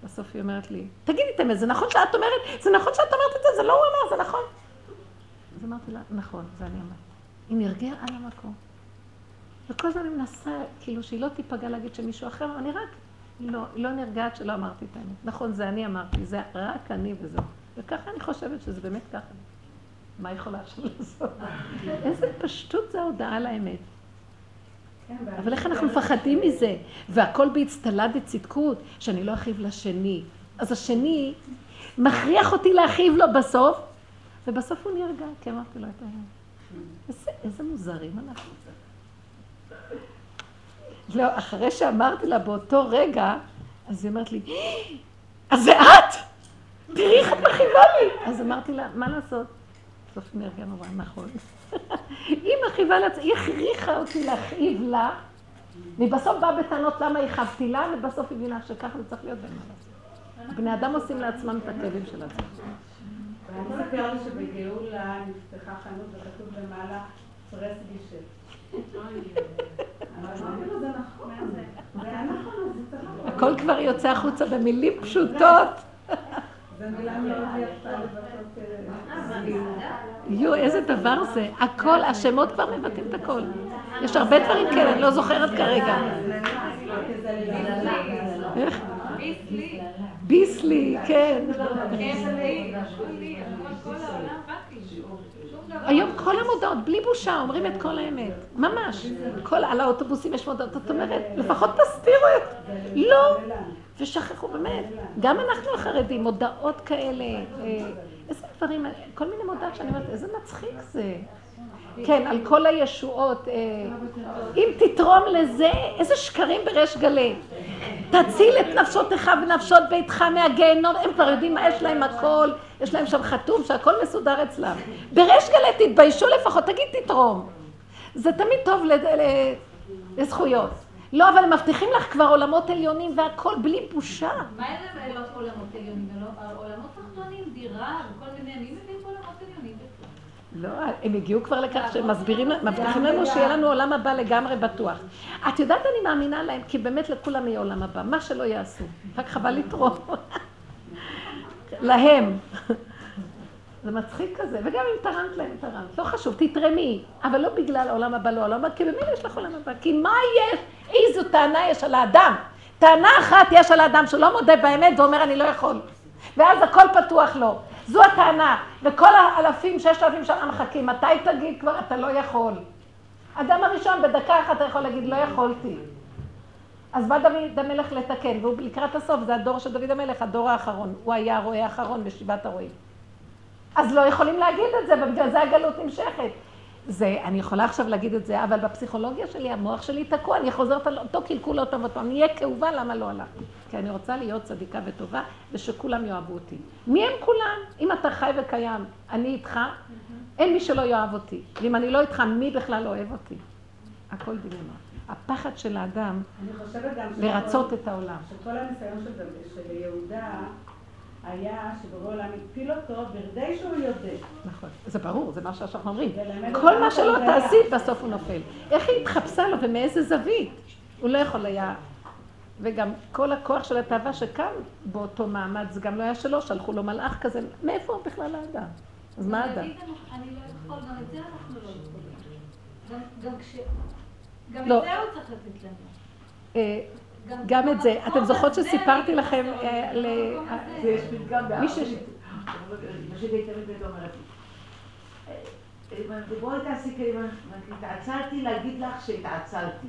בסוף היא אומרת לי, תגידי את האמת, זה נכון שאת אומרת, זה נכון שאת אומרת את זה, זה לא הוא אמר, זה נכון. אז אמרתי לה, נכון, זה אני אומרת. היא נרגעה על המקום. וכל הזמן אני מנסה, כאילו, שהיא לא תיפגע להגיד שמישהו אחר, אני רק לא, לא נרגעת שלא אמרתי את האמת. נכון, זה אני אמרתי, זה רק אני וזהו. וככה אני חושבת שזה באמת ככה. מה יכולה עכשיו לעשות? איזה פשטות זה ההודעה על האמת. כן, אבל איך אנחנו מפחדים מזה? והכל באצטלה דצדקות, שאני לא אכאיב לשני. אז השני מכריח אותי להכאיב לו בסוף, ובסוף הוא נרגע, כי אמרתי לו את האמת. איזה מוזרים אנחנו. לא, אחרי שאמרתי לה באותו רגע, אז היא אומרת לי, אז זה את? תראי איך את מכאיבה לי. אז אמרתי לה, מה לעשות? בסוף היא נרגעה נורא, נכון. היא מכאיבה לעצמה, היא הכריחה אותי להכאיב לה, ובסוף באה בטענות למה הכאבתי לה, ובסוף היא הבינה שככה זה צריך להיות בין מה לעשות. בני אדם עושים לעצמם את הכאבים של עצמם. ואני מספר לי שבגאולה נפתחה חנות וכתוב למעלה פרס גישל. הכל כבר יוצא החוצה במילים פשוטות. יו, איזה דבר זה. הכל, השמות כבר מבטאים את הכל. יש הרבה דברים כאלה, אני לא זוכרת כרגע. איך? ביסלי, כן. היום כל המודעות, בלי בושה, אומרים את כל האמת. ממש. כל, על האוטובוסים יש מודעות. את אומרת, לפחות תסתירו את... לא. ושכחו באמת. גם אנחנו החרדים, מודעות כאלה, אה, איזה דברים, כל מיני מודעות שאני אומרת, איזה מצחיק זה. כן, על כל הישועות. אה, אם תתרום לזה, איזה שקרים בריש גלי. תציל את נפשותיך ונפשות ביתך מהגיהנום, הם כבר יודעים מה יש להם הכל, יש להם שם חתום שהכל מסודר אצלם. בריש גלי תתביישו לפחות, תגיד תתרום. זה תמיד טוב לזכויות. לא, אבל הם מבטיחים לך כבר עולמות עליונים והכל בלי בושה. מה אין להם עולמות עליונים? עולמות תחתונים, דירה וכל מיני, מי מבין עולמות עליונים? לא, הם הגיעו כבר לכך שהם מסבירים, מבטיחים לנו שיהיה לנו עולם הבא לגמרי בטוח. את יודעת, אני מאמינה להם, כי באמת לכולם יהיה עולם הבא, מה שלא יעשו. רק חבל לתרום. להם. זה מצחיק כזה, וגם אם תרמת להם, תרמת. לא חשוב, תתרמי, אבל לא בגלל העולם הבא, לא העולם הבא, כי במילא יש לך עולם הבא. כי מה יש? איזו טענה יש על האדם? טענה אחת יש על האדם שהוא לא מודה באמת ואומר אני לא יכול. ואז הכל פתוח לו. זו הטענה. וכל האלפים, ששת אלפים שנה מחכים. מתי תגיד כבר אתה לא יכול? אדם הראשון בדקה אחת אתה יכול להגיד לא יכולתי. אז בא דוד המלך לתקן, והוא לקראת הסוף, זה הדור של דוד המלך, הדור האחרון. הוא היה הרועה האחרון בשבעת הרועים. אז לא יכולים להגיד את זה, ובגלל זה הגלות נמשכת. זה, אני יכולה עכשיו להגיד את זה, אבל בפסיכולוגיה שלי, המוח שלי תקוע, אני חוזרת על אותו קלקול עוד פעם ועוד פעם. אני אהיה כאובה, למה לא הלכתי? כי אני רוצה להיות צדיקה וטובה, ושכולם יאהבו אותי. מי הם כולם? אם אתה חי וקיים, אני איתך, אין מי שלא יאהב אותי. ואם אני לא איתך, מי בכלל לא אוהב אותי? הכל דמיונות. הפחד של האדם לרצות את העולם. שכל הניסיון של יהודה היה שבורא עולם הפיל אותו בכדי שהוא יודע. נכון, זה ברור, זה מה שאנחנו אומרים. כל מה שלא תעשי, בסוף הוא נופל. איך היא התחפשה לו ומאיזה זווית? הוא לא יכול היה... וגם כל הכוח של התאווה שקם באותו מעמד, זה גם לא היה שלו, שלחו לו מלאך כזה, מאיפה בכלל האדם? אז מה האדם? אני לא יכול, גם את זה אנחנו לא יכולים. גם כש... גם לא. את זה הוא צריך לתת לנו. אה, גם את זה. אתם זוכרות שסיפרתי לכם אה, ל... יש פתגם שהייתי תמיד אומרת. בואי תעשי כאילו, התעצלתי להגיד לך שהתעצלתי.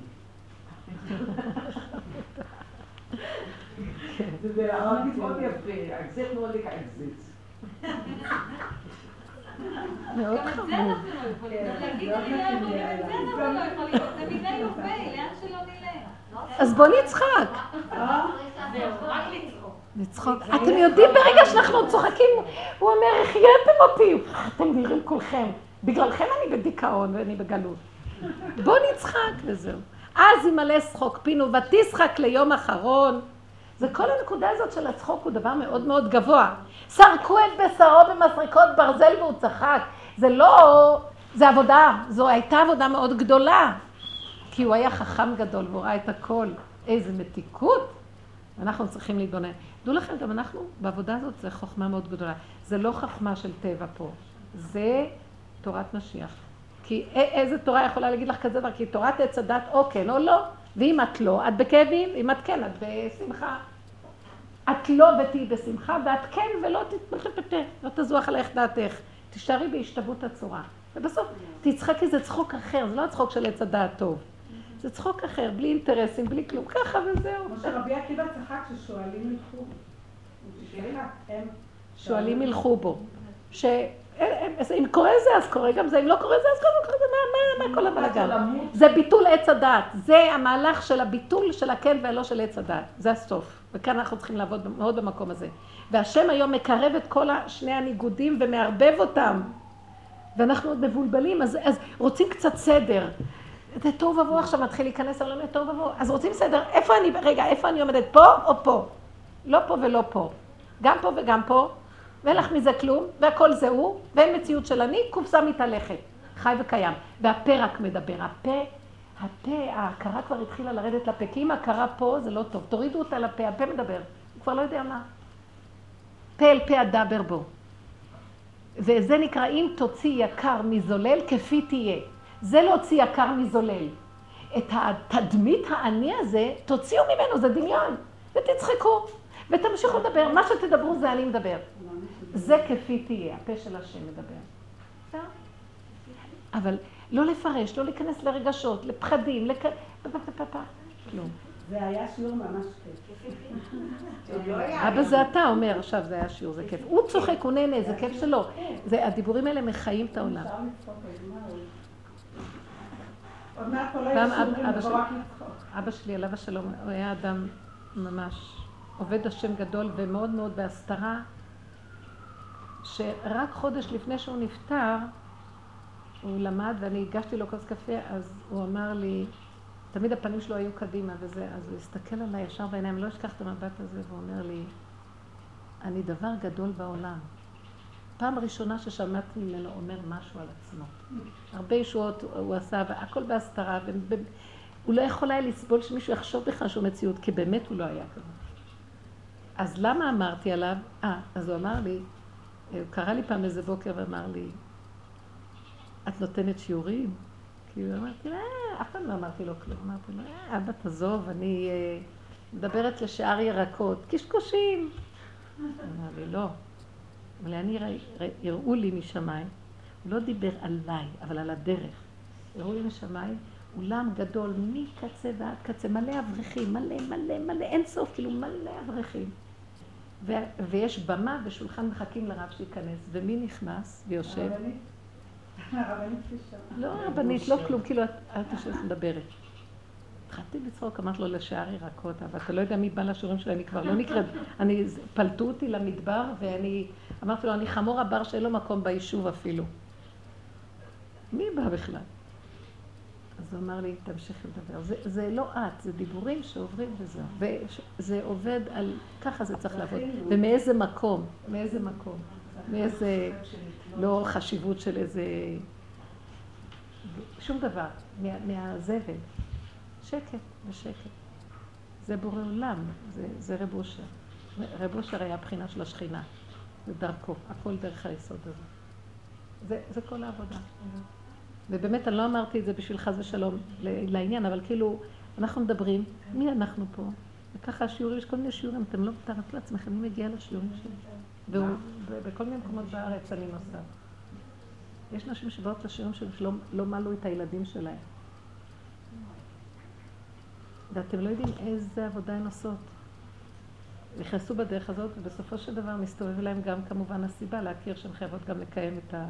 זה אמרתי מאוד יפה, אקזט מאוד לקעקזץ. מאוד חמוד. גם את זה אנחנו לא יכולים. להגיד אני לא יכולים, את זה אנחנו לא יכולים. זה מיני יובי, לאן שלא נלך. אז בוא נצחק. לצחוק. אתם יודעים, ברגע שאנחנו צוחקים, הוא אומר, החייתם אותי. אתם נראים כולכם. בגללכם אני בדיכאון ואני בגלות. בוא נצחק וזהו. אז ימלא שחוק פינו ותשחק ליום אחרון. זה כל הנקודה הזאת של הצחוק הוא דבר מאוד מאוד גבוה. סרקו את בשרו במסריקות ברזל והוא צחק. זה לא, זה עבודה, זו הייתה עבודה מאוד גדולה. כי הוא היה חכם גדול והוא ראה את הכל. איזה מתיקות. אנחנו צריכים להתבונן. דעו לכם, גם אנחנו, בעבודה הזאת זה חוכמה מאוד גדולה. זה לא חוכמה של טבע פה, זה תורת משיח. כי איזה תורה יכולה להגיד לך כזה דבר? כי תורת עץ הדת או כן או לא. ואם את לא, את בכאבים, אם את כן, את בשמחה. את לא ותהיי בשמחה, ואת כן ולא תתפתה, לא תזוח עלייך דעתך. תישארי בהשתוות הצורה. ובסוף תצחקי, זה צחוק אחר, זה לא הצחוק של עץ הדעת טוב. זה צחוק אחר, בלי אינטרסים, בלי כלום, ככה וזהו. כמו שרבי עקיבא צחק ששואלים ילכו. שואלים ילכו בו. אם קורה זה, אז קורה גם זה, אם לא קורה זה, אז קורה זה, מה, מה כל הבלגן? זה ביטול עץ הדעת. זה המהלך של הביטול של הכן והלא של עץ הדעת. זה הסוף. וכאן אנחנו צריכים לעבוד מאוד במקום הזה. והשם היום מקרב את כל שני הניגודים ומערבב אותם. ואנחנו עוד מבולבלים, אז, אז רוצים קצת סדר. זה תוהו ובוהו עכשיו מתחיל להיכנס לעולם לתוהו ובוהו. אז רוצים סדר, איפה אני, רגע, איפה אני עומדת? פה או פה? לא פה ולא פה. גם פה וגם פה, ואין לך מזה כלום, והכל זה הוא, ואין מציאות של אני, קופסה מתהלכת. חי וקיים. והפה רק מדבר. הפה, הפה, ההכרה כבר התחילה לרדת לפה, כי אם ההכרה פה זה לא טוב. תורידו אותה לפה, הפה מדבר. הוא כבר לא יודע מה. פה אל פה אדבר בו. וזה נקרא, אם תוציא יקר מזולל, כפי תהיה. זה להוציא יקר מזולל. את התדמית האני הזה, תוציאו ממנו, זה דמיון, ותצחקו, ותמשיכו לדבר. מה שתדברו זה אני מדבר. זה כפי תהיה, הפה של השם מדבר. אבל לא לפרש, לא להיכנס לרגשות, לפחדים, לכ... כלום. זה היה שיעור ממש כיף. אבא זה אתה אומר, עכשיו זה היה שיעור, זה כיף. הוא צוחק, הוא נהנה, זה כיף שלו. זה, הדיבורים האלה מחיים את העולם. אפשר לצחוק, אז מה הוא? עוד מעט כל פעם רק לצחוק. אבא שלי, עליו השלום, הוא היה אדם ממש עובד השם גדול ומאוד מאוד בהסתרה, שרק חודש לפני שהוא נפטר, הוא למד ואני הגשתי לו כוס קפה, אז הוא אמר לי, תמיד הפנים שלו היו קדימה וזה, אז הוא הסתכל עליי ישר בעיניים, לא אשכח את המבט הזה, והוא אומר לי, אני דבר גדול בעולם. פעם ראשונה ששמעתי ממנו אומר משהו על עצמו. הרבה ישועות הוא עשה, והכל בהסתרה, הוא לא יכול היה לסבול שמישהו יחשוב בכלל שהוא מציאות, כי באמת הוא לא היה כזה. אז למה אמרתי עליו? אה, אז הוא אמר לי, הוא קרא לי פעם איזה בוקר ואמר לי, את נותנת שיעורים? כאילו אמרתי לו, אה, אף פעם לא אמרתי לו כלום. אמרתי לו, אה, אבא תעזוב, אני אה, מדברת לשאר ירקות, קשקושים. אמר לי, לא. אבל אני, ראי- ראי- הראו לי משמיים, לא דיבר עליי, אבל על הדרך. הראו לי משמיים, אולם גדול מקצה ועד קצה, מלא אברכים, מלא מלא מלא, אין סוף, כאילו מלא אברכים. ו- ויש במה ושולחן מחכים לרב שייכנס, ומי נכנס ויושב? הרבנית? הרבנית פישר. לא רבנית, לא כלום, כאילו את יושבת מדברת. התחלתי לצחוק, אמרתי לו לשער ירקות, אבל אתה לא יודע מי בא לשיעורים שלי, אני כבר לא נקראת, אני, פלטו אותי למדבר, ואני, אמרתי לו, אני חמור הבר שאין לו מקום ביישוב אפילו. מי בא בכלל? אז הוא אמר לי, תמשיכי לדבר. זה, זה לא את, זה דיבורים שעוברים וזהו. וזה עובד על, ככה זה צריך לעבוד. ומאיזה מקום, מאיזה מקום, מאיזה, לא חשיבות של איזה, שום דבר, מה, מהזבל. שקט ושקט. זה בורא עולם, זה, זה רב אושר. רב אושר היה הבחינה של השכינה, זה דרכו, הכל דרך היסוד הזה. זה, זה כל העבודה. ובאמת, אני לא אמרתי את זה בשביל חס ושלום לעניין, אבל כאילו, אנחנו מדברים, מי אנחנו פה? וככה השיעורים, יש כל מיני שיעורים, אתם לא מתארת לעצמכם, מי מגיע לשיעורים שלי? והוא, בכל מיני מקומות בארץ אני נוסעת. יש נשים שבאות לשיעורים שלי שלא לא מלו את הילדים שלהם. ואתם לא יודעים איזה עבודה הן עושות. נכנסו בדרך הזאת, ובסופו של דבר מסתובב להם גם כמובן הסיבה להכיר שהן חייבות גם לקיים את ה...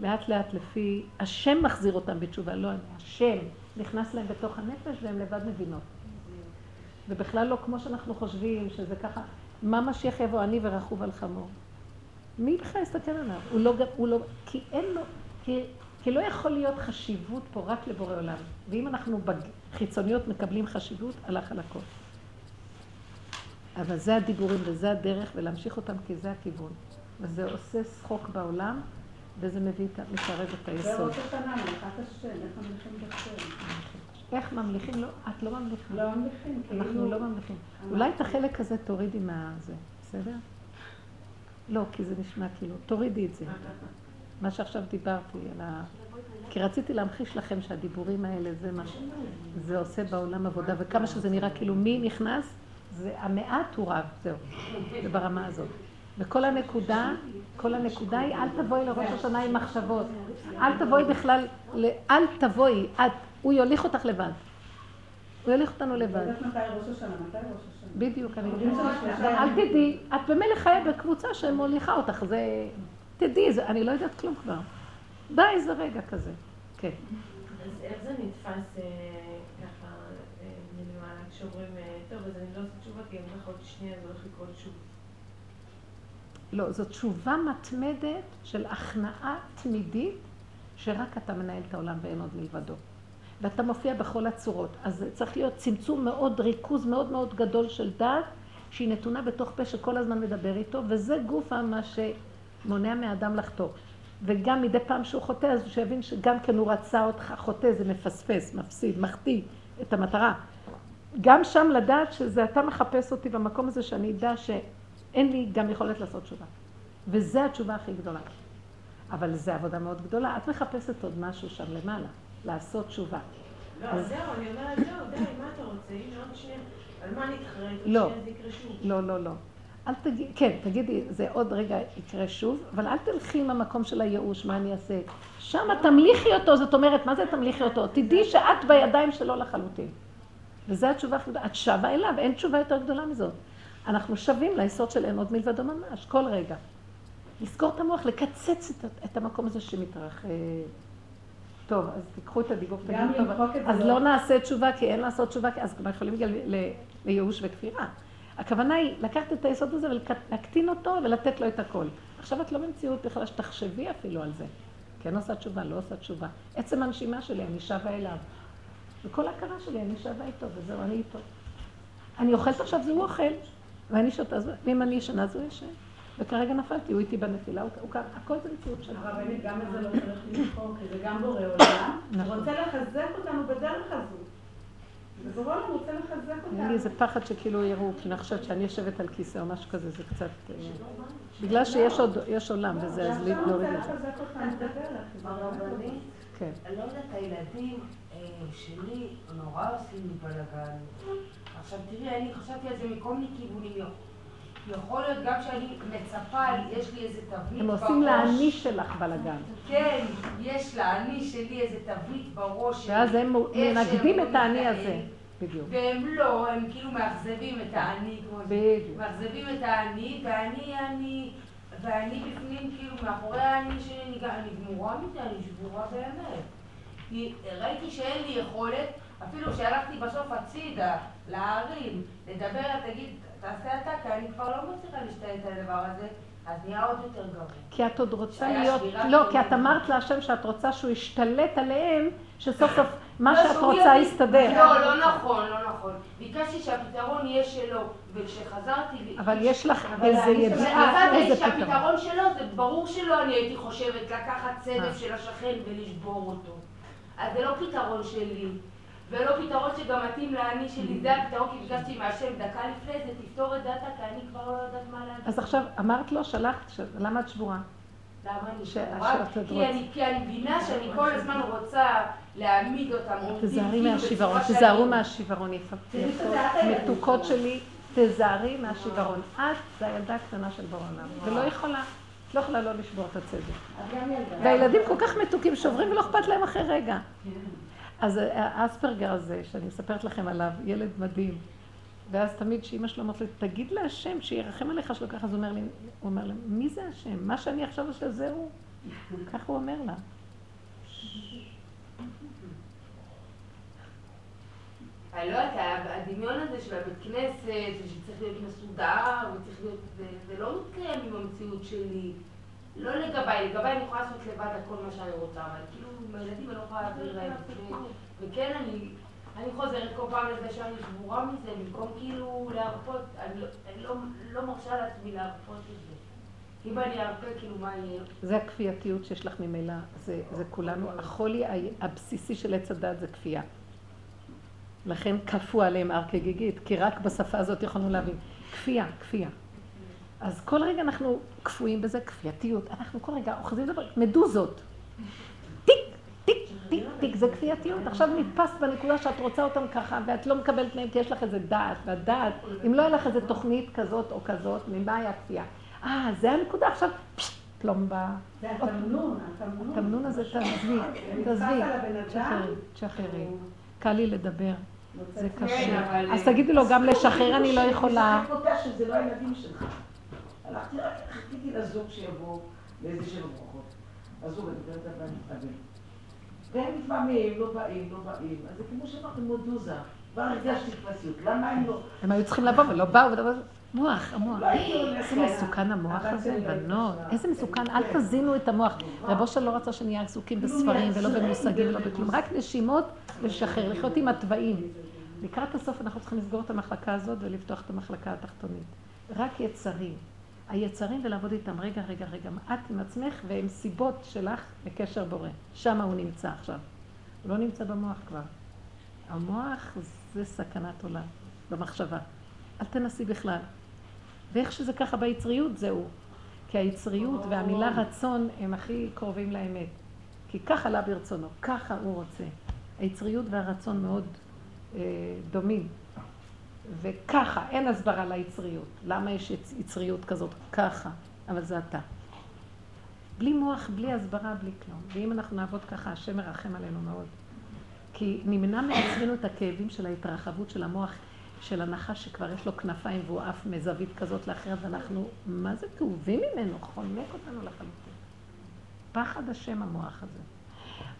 לאט לאט לפי... השם מחזיר אותם בתשובה, לא אני. השם נכנס להם בתוך הנפש והן לבד מבינות. ובכלל לא כמו שאנחנו חושבים, שזה ככה, מה משיח יבוא אני ורכוב על חמור? מי בכלל יסתכל עליו? הוא לא, הוא לא, כי אין לו, כי, כי לא יכול להיות חשיבות פה רק לבורא עולם. ואם אנחנו בחיצוניות מקבלים חשיבות, הלך על הכל. אבל זה הדיבורים וזה הדרך, ולהמשיך אותם כי זה הכיוון. וזה עושה שחוק בעולם, וזה מביא, את מקרב את היסוד. ממליכים? איך ממליכים? לא, את לא ממליכה. לא ממליכים, כאילו... אנחנו לא ממליכים. אולי את החלק הזה תורידי מהזה, בסדר? לא, כי זה נשמע כאילו, תורידי את זה. מה שעכשיו דיברתי על ה... כי רציתי להמחיש לכם שהדיבורים האלה זה מה שזה עושה בעולם עבודה, וכמה שזה נראה כאילו מי נכנס, זה המעט הוא רב, זהו, זה ברמה הזאת. וכל הנקודה, כל הנקודה היא, אל תבואי לראש השנה עם מחשבות. אל תבואי בכלל, אל תבואי, את, הוא יוליך אותך לבד. הוא יוליך אותנו לבד. בדיוק, אני אל. תדעי, את במילא חיה בקבוצה שמוליכה אותך, זה... תדעי, זה- אני לא יודעת כלום כבר. די, איזה רגע כזה. כן. אז איך זה נתפס אה, ככה אה, מלמעלה, כשאומרים, אה, טוב, אז אני לא עושה תשובה, כי אם כך עוד שנייה זה הולך לקרות שוב. לא, זו תשובה מתמדת של הכנעה תמידית, שרק אתה מנהל את העולם ואין עוד מלבדו. ואתה מופיע בכל הצורות. אז צריך להיות צמצום מאוד, ריכוז מאוד מאוד גדול של דעת, שהיא נתונה בתוך פה שכל הזמן מדבר איתו, וזה גופה מה שמונע מהאדם לחטוא. וגם מדי פעם שהוא חוטא, אז שיבין שגם כן הוא רצה אותך, חוטא זה מפספס, מפסיד, מחטיא את המטרה. גם שם לדעת שזה אתה מחפש אותי במקום הזה שאני אדע שאין לי גם יכולת לעשות תשובה. וזו התשובה הכי גדולה. אבל זו עבודה מאוד גדולה. את מחפשת עוד משהו שם למעלה, לעשות תשובה. לא, אז- זהו, אני אומרת, זהו, די, מה אתה רוצה? הנה עוד שנייה. על מה נתחרט? עוד לא. שנייה זה יקרה שוב. לא, לא, לא. אל תגידי, כן, תגידי, זה עוד רגע יקרה שוב, אבל אל תלכי עם המקום של הייאוש, מה אני אעשה. שם תמליכי אותו, זאת אומרת, מה זה תמליכי אותו? תדעי שאת בידיים שלו לחלוטין. וזו התשובה הכי גדולה. את שבה אליו, אין תשובה יותר גדולה מזאת. אנחנו שבים ליסוד של אין עוד מלבדו ממש, כל רגע. לסגור את המוח, לקצץ את, את המקום הזה שמתרחב. טוב, אז תיקחו את הדיבור, תגידו, זה אז לא- נעשה תשובה, כי אין לעשות תשובה, כי אז כבר יכולים להגיע לייאוש וכפירה. הכוונה היא לקחת את היסוד הזה ולהקטין אותו ולתת לו את הכל. עכשיו את לא במציאות בכלל שתחשבי אפילו על זה. כן עושה תשובה, לא עושה תשובה. עצם הנשימה שלי, אני שבה אליו. וכל הכרה שלי, אני שבה איתו, וזהו, אני איתו. אני אוכלת עכשיו, זה הוא אוכל, ואני שותה, אז- ואם אני ישנה, אז הוא ישן. וכרגע נפלתי, הוא איתי בנפילה, הוא, קם, הכל זה מציאות שלו. הרבנית, גם את זה לא צריך לבחור, כי זה גם בורא עולם. נכון. הוא רוצה לחזק אותנו בדרך הזו. ובורא עולם רוצה לחזק אותנו. לי איזה פחד שכאילו יראו, כי אני חושבת שאני יושבת על כיסא או משהו כזה, זה קצת... אה, בגלל שיש עוד, יש עולם וזה, אז להוריד את זה. לחזק אותנו בדרך. הרבנית, כן. אני לא יודעת, הילדים אה, שלי נורא עושים לי בלאגן. עכשיו תראי, אני חשבתי על זה מכל מיני כיוונים. יכול להיות גם שאני מצפה, יש לי איזה תבנית הם בראש. עושים לאני שלך בלאגן. כן, יש לאני שלי איזה תבנית בראש. ואז הם מנגדים את האני. הזה. בדיוק. והם לא, הם כאילו מאכזבים את האני. בדיוק. מאכזבים את האני, ואני, אני, ואני בפנים, כאילו, מאחורי האני שלי, אני, גמורה מזה, אני שבורה באמת. ראיתי שאין לי יכולת, אפילו שהלכתי בסוף הצידה, להרים, לדבר, תגיד, תעשה אתה, כי אני כבר לא מצליחה להשתלט על הדבר הזה, אז נהיה עוד יותר גרוע. כי את עוד רוצה להיות, לא, כי. את אמרת להשם שאת רוצה שהוא ישתלט עליהם, שסוף סוף מה לא, שאת רוצה יסתדר. לא, לא נכון, לא נכון. ביקשתי שהפתרון יהיה שלו, וכשחזרתי... אבל יש לך אבל איזה ידיעה, אבל איזה פתרון. שהפתרון שלו, זה ברור שלא אני הייתי חושבת לקחת אה. צדף של השכן ולשבור אותו. אז זה לא פתרון שלי, ולא פתרון שגם מתאים לאני שלי, זה הפתרון, כי ביקשתי מהשם דקה לפני זה, תפתור את דעתה, כי אני כבר לא יודעת מה להגיד. אז עכשיו, אמרת לו, שלחת, ש- למה את שבורה? למה אני שבורה? כי. אני- מבינה שאני כל הזמן רוצה להעמיד אותם, תזהרי כאילו מהשיוורון, תזהרו מהשיוורון, יפות, הילדים מתוקות. שלי, תזהרי מהשיוורון. את זה הילדה הקטנה של בור העולם, ולא יכולה, את לא יכולה לא לשבור את הצדק. והילדים כל כך מתוקים, שוברים ולא אכפת להם אחרי רגע. אז האספרגר הזה, שאני מספרת לכם עליו, ילד מדהים. ואז תמיד שאימא שלו אומרת לי, תגיד להשם, שירחם עליך שלא ככה, אז הוא אומר לי, הוא אומר לה, מי זה השם? מה שאני עכשיו עושה זה הוא. כך הוא אומר לה. אני לא יודעת, הדמיון הזה של הבית כנסת, ושצריך להיות מסודר, וצריך להיות, זה לא מתקיים עם המציאות שלי. לא לגביי, לגביי אני יכולה לעשות לבד הכל מה שאני רוצה, אבל כאילו עם הילדים אני לא יכולה להעביר להם. וכן, אני, אני חוזרת כל פעם לזה שאני שבורה מזה, במקום כאילו להרפות, אני, לא- אני לא, לא מרשה לעצמי להרפות את זה. אם אני ארפה, כאילו מה יהיה? זה הכפייתיות שיש לך ממילא, זה, זה כולנו, החולי הבסיסי של עץ הדעת זה כפייה. לכן כפו עליהם הר כגיגית, כי רק בשפה הזאת יכולנו להבין. כפייה, כפייה. אז כל רגע אנחנו כפויים בזה, כפייתיות. אנחנו כל רגע אוחזים דבר, מדוזות. טיק, טיק, טיק, טיק, זה כפייתיות. עכשיו נתפסת בנקודה שאת רוצה אותם ככה, ואת לא מקבלת מהם כי יש לך איזה דעת, והדעת, אם לא היה לך איזה תוכנית כזאת או כזאת, ממה היה כפייה? אה, זה הנקודה, עכשיו, פשט, פלומבה. זה התמנון, התמנון. התמנון הזה, תעזבי, תעזבי, תשחררי, תשחררי. קל לי לדבר, זה. קשה. אז תגידי לו, גם לשחרר אני לא יכולה. משחק אותה שזה לא הילדים שלך. הלכתי רק, חיכיתי לזוג שיבוא לאיזה שבע ברכות. הזוג, אני מדברת על הבן. והם לפעמים לא באים, לא באים. אז זה כמו שאמרתם, מדוזה. כבר הרגשתי כפסיות. למה הם לא... הם היו צריכים לבוא ולא באו, ולא... מוח, המוח. לא הולכת. איזה מסוכן המוח הזה, זה לא בנות. איזה מסוכן, כן. אל תזינו את המוח. רב אושר לא רצה שנהיה עסוקים בספרים ולא במושגים ולא בכלום. רק נשימות ולשחרר, לחיות עם התוואים. לקראת הסוף אנחנו צריכים לסגור את המחלקה הזאת ולפתוח את המחלקה התחתונית. רק יצרים. היצרים ולעבוד איתם, רגע, רגע, רגע, את עם עצמך והם סיבות שלך לקשר בורא. שם הוא נמצא עכשיו. הוא לא נמצא במוח כבר. המוח זה סכנת עולם, במחשבה. אל תנסי בכלל. ואיך שזה ככה ביצריות, זהו. כי היצריות והמילה רצון הם הכי קרובים לאמת. כי ככה לה ברצונו, ככה הוא רוצה. היצריות והרצון מאוד אה, דומים. וככה, אין הסברה ליצריות. למה יש יצ- יצריות כזאת? ככה. אבל זה אתה. בלי מוח, בלי הסברה, בלי כלום. ואם אנחנו נעבוד ככה, השם מרחם עלינו מאוד. כי נמנע מעצמנו את הכאבים של ההתרחבות של המוח של הנחש שכבר יש לו כנפיים והוא עף מזווית כזאת לאחרת, ואנחנו, מה זה כאובים ממנו? חונק אותנו לחלוטין. פחד השם המוח הזה.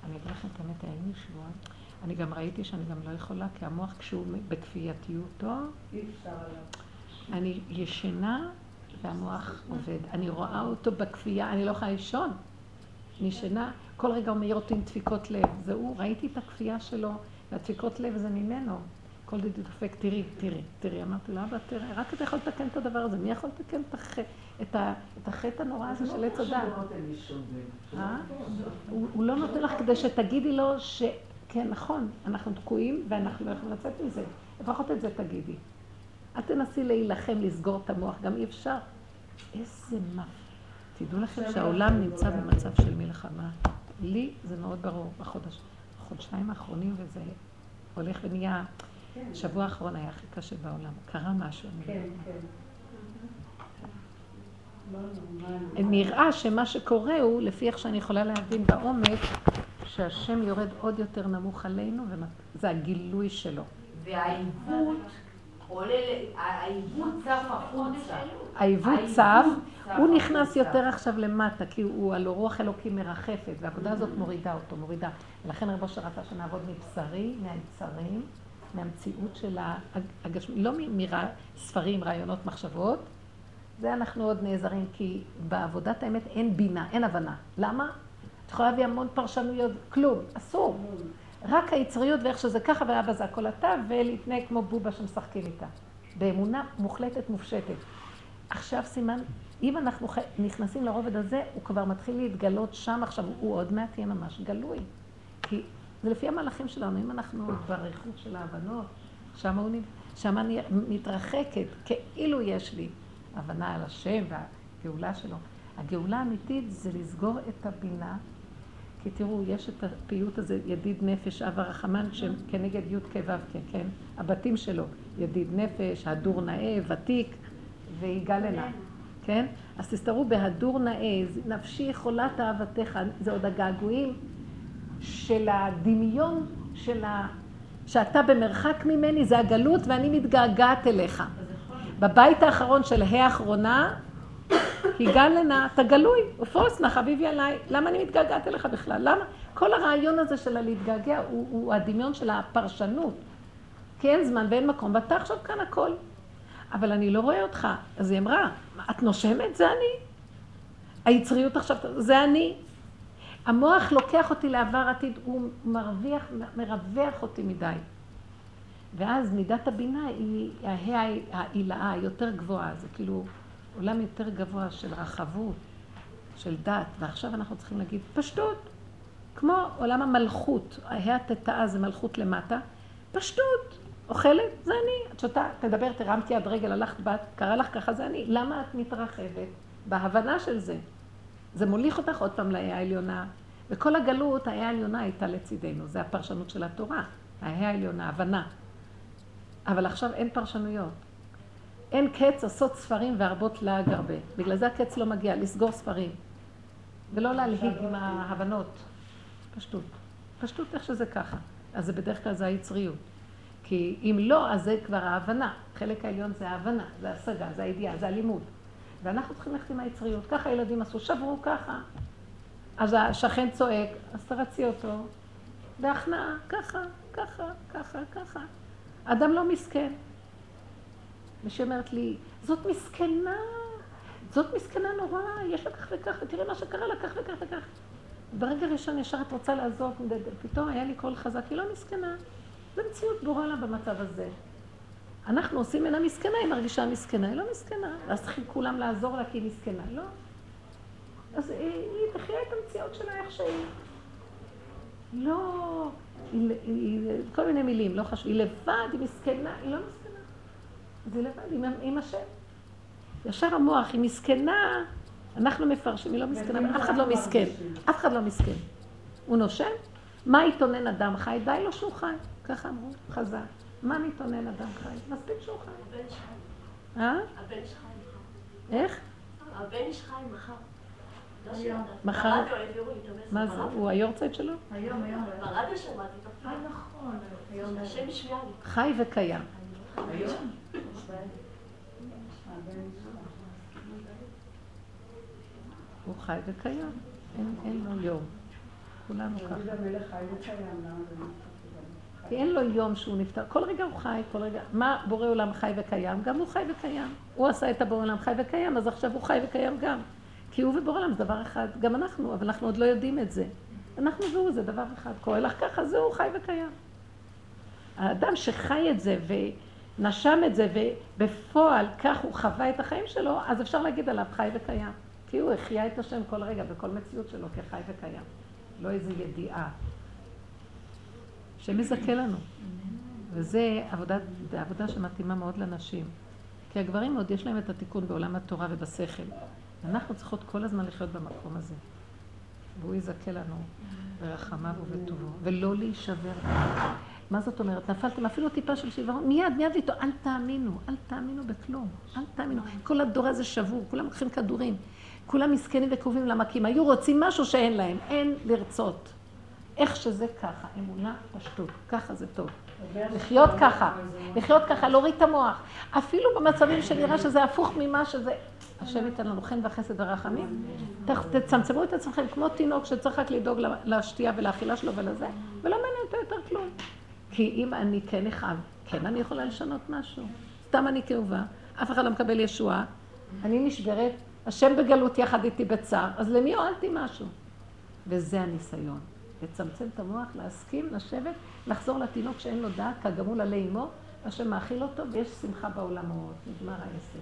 אני אגיד לכם את האמת, היינו שבועיים. אני גם ראיתי שאני גם לא יכולה, כי המוח כשהוא בכפייתיותו. אני ישנה והמוח עובד. אני רואה אותו בכפייה, אני לא יכולה לישון. אני ישנה, כל רגע הוא מעיר אותי עם דפיקות לב. זה הוא, ראיתי את הכפייה שלו, והדפיקות לב זה ממנו. כל דידי דופק, תראי, תראי, תראי. אמרתי לו, אבא, תראה, רק אתה יכול לתקן את הדבר הזה. מי יכול לתקן את החטא, את ה- את החטא הנורא הזה של עץ הדת? לא. אה? הוא הוא לא נותן לך כדי שתגידי לו ש... כן, נכון, אנחנו תקועים ואנחנו לא יכולים לצאת מזה. לפחות את זה תגידי. אל תנסי להילחם, לסגור את המוח, גם אי אפשר. איזה מה. תדעו לכם שהעולם נמצא במצב של מלחמה. לי זה מאוד ברור בחודש, בחודשיים האחרונים, וזה הולך ונהיה... השבוע האחרון היה הכי קשה בעולם. קרה משהו. לא כן. כן. לא. נראה שמה שקורה הוא, לפי איך שאני יכולה להבין בעומק, שהשם יורד עוד יותר נמוך עלינו, וזה הגילוי שלו. והעיוות עולה, העיוות צף החוצה. העיוות צף, הוא נכנס. יותר עכשיו למטה, כי הוא הלא רוח אלוקים מרחפת, והעבודה הזאת מורידה אותו, מורידה. ולכן רבו שרצה שנעבוד מבשרי, מהיצרים, מהמציאות של הגשמי, לא מספרים, רעיונות, מחשבות. זה אנחנו עוד נעזרים, כי בעבודת האמת אין בינה, אין הבנה. למה? את יכולה להביא המון פרשנויות, כלום, אסור. רק היצריות ואיך שזה ככה, ואבא זה הכל אתה, ולהתנהג כמו בובה שמשחקים איתה. באמונה מוחלטת, מופשטת. עכשיו סימן, אם אנחנו נכנסים לרובד הזה, הוא כבר מתחיל להתגלות שם עכשיו, הוא עוד מעט יהיה ממש גלוי. כי זה לפי המהלכים שלנו, אם אנחנו עוד בריחוק של ההבנות, שם הוא שם אני מתרחקת, כאילו יש לי הבנה על השם והגאולה שלו. הגאולה האמיתית זה לסגור את הבינה, כי תראו, יש את הפיוט הזה, ידיד נפש, אב הרחמן, שהם כנגד י' כ' ו' כ', כן? הבתים שלו, ידיד נפש, הדור נאה, ותיק, ויגאל הנה, כן? אז תסתרו בהדור נאה, נפשי חולת אהבתך, זה עוד הגעגועים של הדמיון של ה... שאתה במרחק ממני, זה הגלות ואני מתגעגעת אליך. בבית האחרון של ה' האחרונה, יגאל הנה, אתה גלוי, ופרוס נא חביבי עליי, למה אני מתגעגעת אליך בכלל? למה? כל הרעיון הזה של הלהתגעגע הוא, הוא הדמיון של הפרשנות. כי אין זמן ואין מקום, ואתה עכשיו כאן הכל. אבל אני לא רואה אותך. אז היא אמרה, "מה, את נושמת? זה אני. היצריות עכשיו, זה אני. המוח לוקח אותי לעבר עתיד, הוא מרוויח, מרווח אותי מדי. ואז מידת הבינה היא ההא העילאה, היותר גבוהה, זה כאילו עולם יותר גבוה של רחבות, של דת, ועכשיו אנחנו צריכים להגיד פשטות, כמו עולם המלכות, ההא התתאה זה מלכות למטה, פשטות, אוכלת, זה אני, את שותה, תדבר, תרמתי יד רגל, הלכת בת, קרה לך ככה, זה אני, למה את מתרחבת? בהבנה של זה. זה מוליך אותך עוד פעם להא העליונה, וכל הגלות, ההא העליונה הייתה לצידנו, זה הפרשנות של התורה, ההא העליונה, הבנה. אבל עכשיו אין פרשנויות. אין קץ עשות ספרים והרבות לעג הרבה. בגלל זה הקץ לא מגיע, לסגור ספרים. ולא להלהיג עם ההבנות. פשטות. פשטות איך שזה ככה. אז זה בדרך כלל זה היצריות. כי אם לא, אז זה כבר ההבנה. חלק העליון זה ההבנה, זה ההשגה, זה הידיעה, זה הלימוד. ואנחנו צריכים ללכת עם היצריות. ככה הילדים עשו, שברו ככה. אז השכן צועק, אז תרצי אותו. בהכנעה, ככה, ככה, ככה, ככה. אדם לא מסכן. מישהי אומרת לי, זאת מסכנה, זאת מסכנה נורא, יש לה כך וכך, ותראי מה שקרה לה, כך וכך וכך. ברגע ראשון ישר את רוצה לעזוב, פתאום היה לי קול חזק, היא לא מסכנה. זו מציאות ברורה לה במצב הזה. אנחנו עושים ממנה מסכנה, היא מרגישה מסכנה, היא לא מסכנה. ואז צריכים כולם לעזור לה כי היא מסכנה, לא. אז היא, היא תחיה את המציאות שלה איך שהיא. לא, היא, היא, כל מיני מילים, לא חשוב, היא לבד, היא מסכנה, היא לא מסכנה. אז היא לבד, היא עם השם. ישר המוח, היא מסכנה, אנחנו מפרשים, היא לא מסכנה, אף אחד לא מסכן, אף אחד לא מסכן. הוא נושם? מה יתונן אדם חי? די לו שהוא חי, ככה אמרו, חז"ל. מה מתונן אדם חי? מספיק שהוא חי. הבן שלך, אה? הבן שלך מחר. איך? הבן שלך מחר. מחר? מה זה? הוא היורצייט שלו? היום, היום. ברדיו שמעתי את אה, נכון. היום. השם ישמע לי. חי וקיים. הוא חי וקיים. אין, לו יום. כולנו ככה. כי אין לו יום שהוא נפטר. כל רגע הוא חי, כל רגע. מה בורא עולם חי וקיים? גם הוא חי וקיים. הוא עשה את הבורא עולם חי וקיים, אז עכשיו הוא חי וקיים גם. כי הוא ובורא עולם זה דבר אחד. גם אנחנו, אבל אנחנו עוד לא יודעים את זה. אנחנו והוא זה דבר אחד. קורה לך ככה, זהו, חי וקיים. האדם שחי את זה ונשם את זה, ובפועל כך הוא חווה את החיים שלו, אז אפשר להגיד עליו חי וקיים. כי הוא החיה את השם כל רגע, בכל מציאות שלו, כחי וקיים. לא איזו ידיעה. שמזכה לנו. וזה עבודה, עבודה שמתאימה מאוד לנשים. כי הגברים עוד יש להם את התיקון בעולם התורה ובשכל. אנחנו צריכות כל הזמן לחיות במקום הזה. והוא יזכה לנו ברחמיו ובטובו, ולא להישבר. מה זאת אומרת? נפלתם אפילו טיפה של שברון, מיד, מיד איתו, אל תאמינו, אל תאמינו בכלום, אל תאמינו. כל הדור הזה שבור, כולם לוקחים כדורים. כולם מסכנים וכאובים למה? כי הם היו רוצים משהו שאין להם, אין לרצות. איך שזה ככה, אמונה, פשטות, ככה זה טוב. לחיות ככה, לחיות ככה, להוריד את המוח. אפילו במצבים שנראה שזה הפוך ממה שזה... השם ייתן לנו חן וחסד ורחמים. תצמצמו את עצמכם כמו תינוק שצריך רק לדאוג לשתייה ולאכילה שלו ולזה, ולא מעניין אותו יותר כלום. כי אם אני כן נכאב, כן אני יכולה לשנות משהו. סתם אני כאובה, אף אחד לא מקבל ישועה, אני נשברת, השם בגלות יחד איתי בצער, אז למי הועלתי משהו? וזה הניסיון. לצמצם את המוח, להסכים, לשבת, לחזור לתינוק שאין לו דעת, כגמול עלי אמו, השם מאכיל אותו, ויש שמחה בעולמות, נגמר העסק.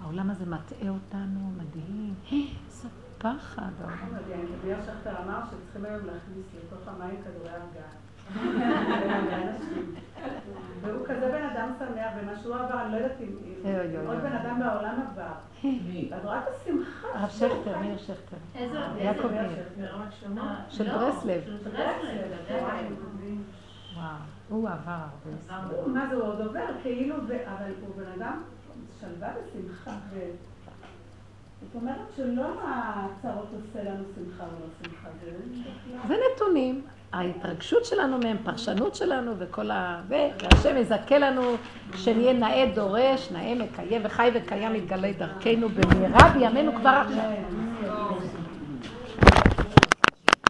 העולם הזה מטעה אותנו, מדהים. איזה פחד העולם. רבי שכטר אמר שצריכים היום להכניס לתוך המים כדורי הרגעה. והוא כזה בן אדם שמח, ומה שהוא עבר, אני לא יודעת אם עוד בן אדם בעולם עבר. אז רק השמחה. הרב שכטר, מאיר שכטר. איזה יעקב מאיר. של ברסלב. וואו, הוא עבר הרבה. מה זה, הוא עוד עובר, כאילו, אבל הוא בן אדם שלווה ושמחה. זאת אומרת שלא הצרות עושה לנו שמחה ולא שמחה. זה נתונים. ההתרגשות שלנו מהם, פרשנות שלנו וכל ה... והשם יזכה לנו שנהיה נאה דורש, נאה מקיים וחי וקיים יתגלה דרכנו במהרה בימינו כבר עכשיו.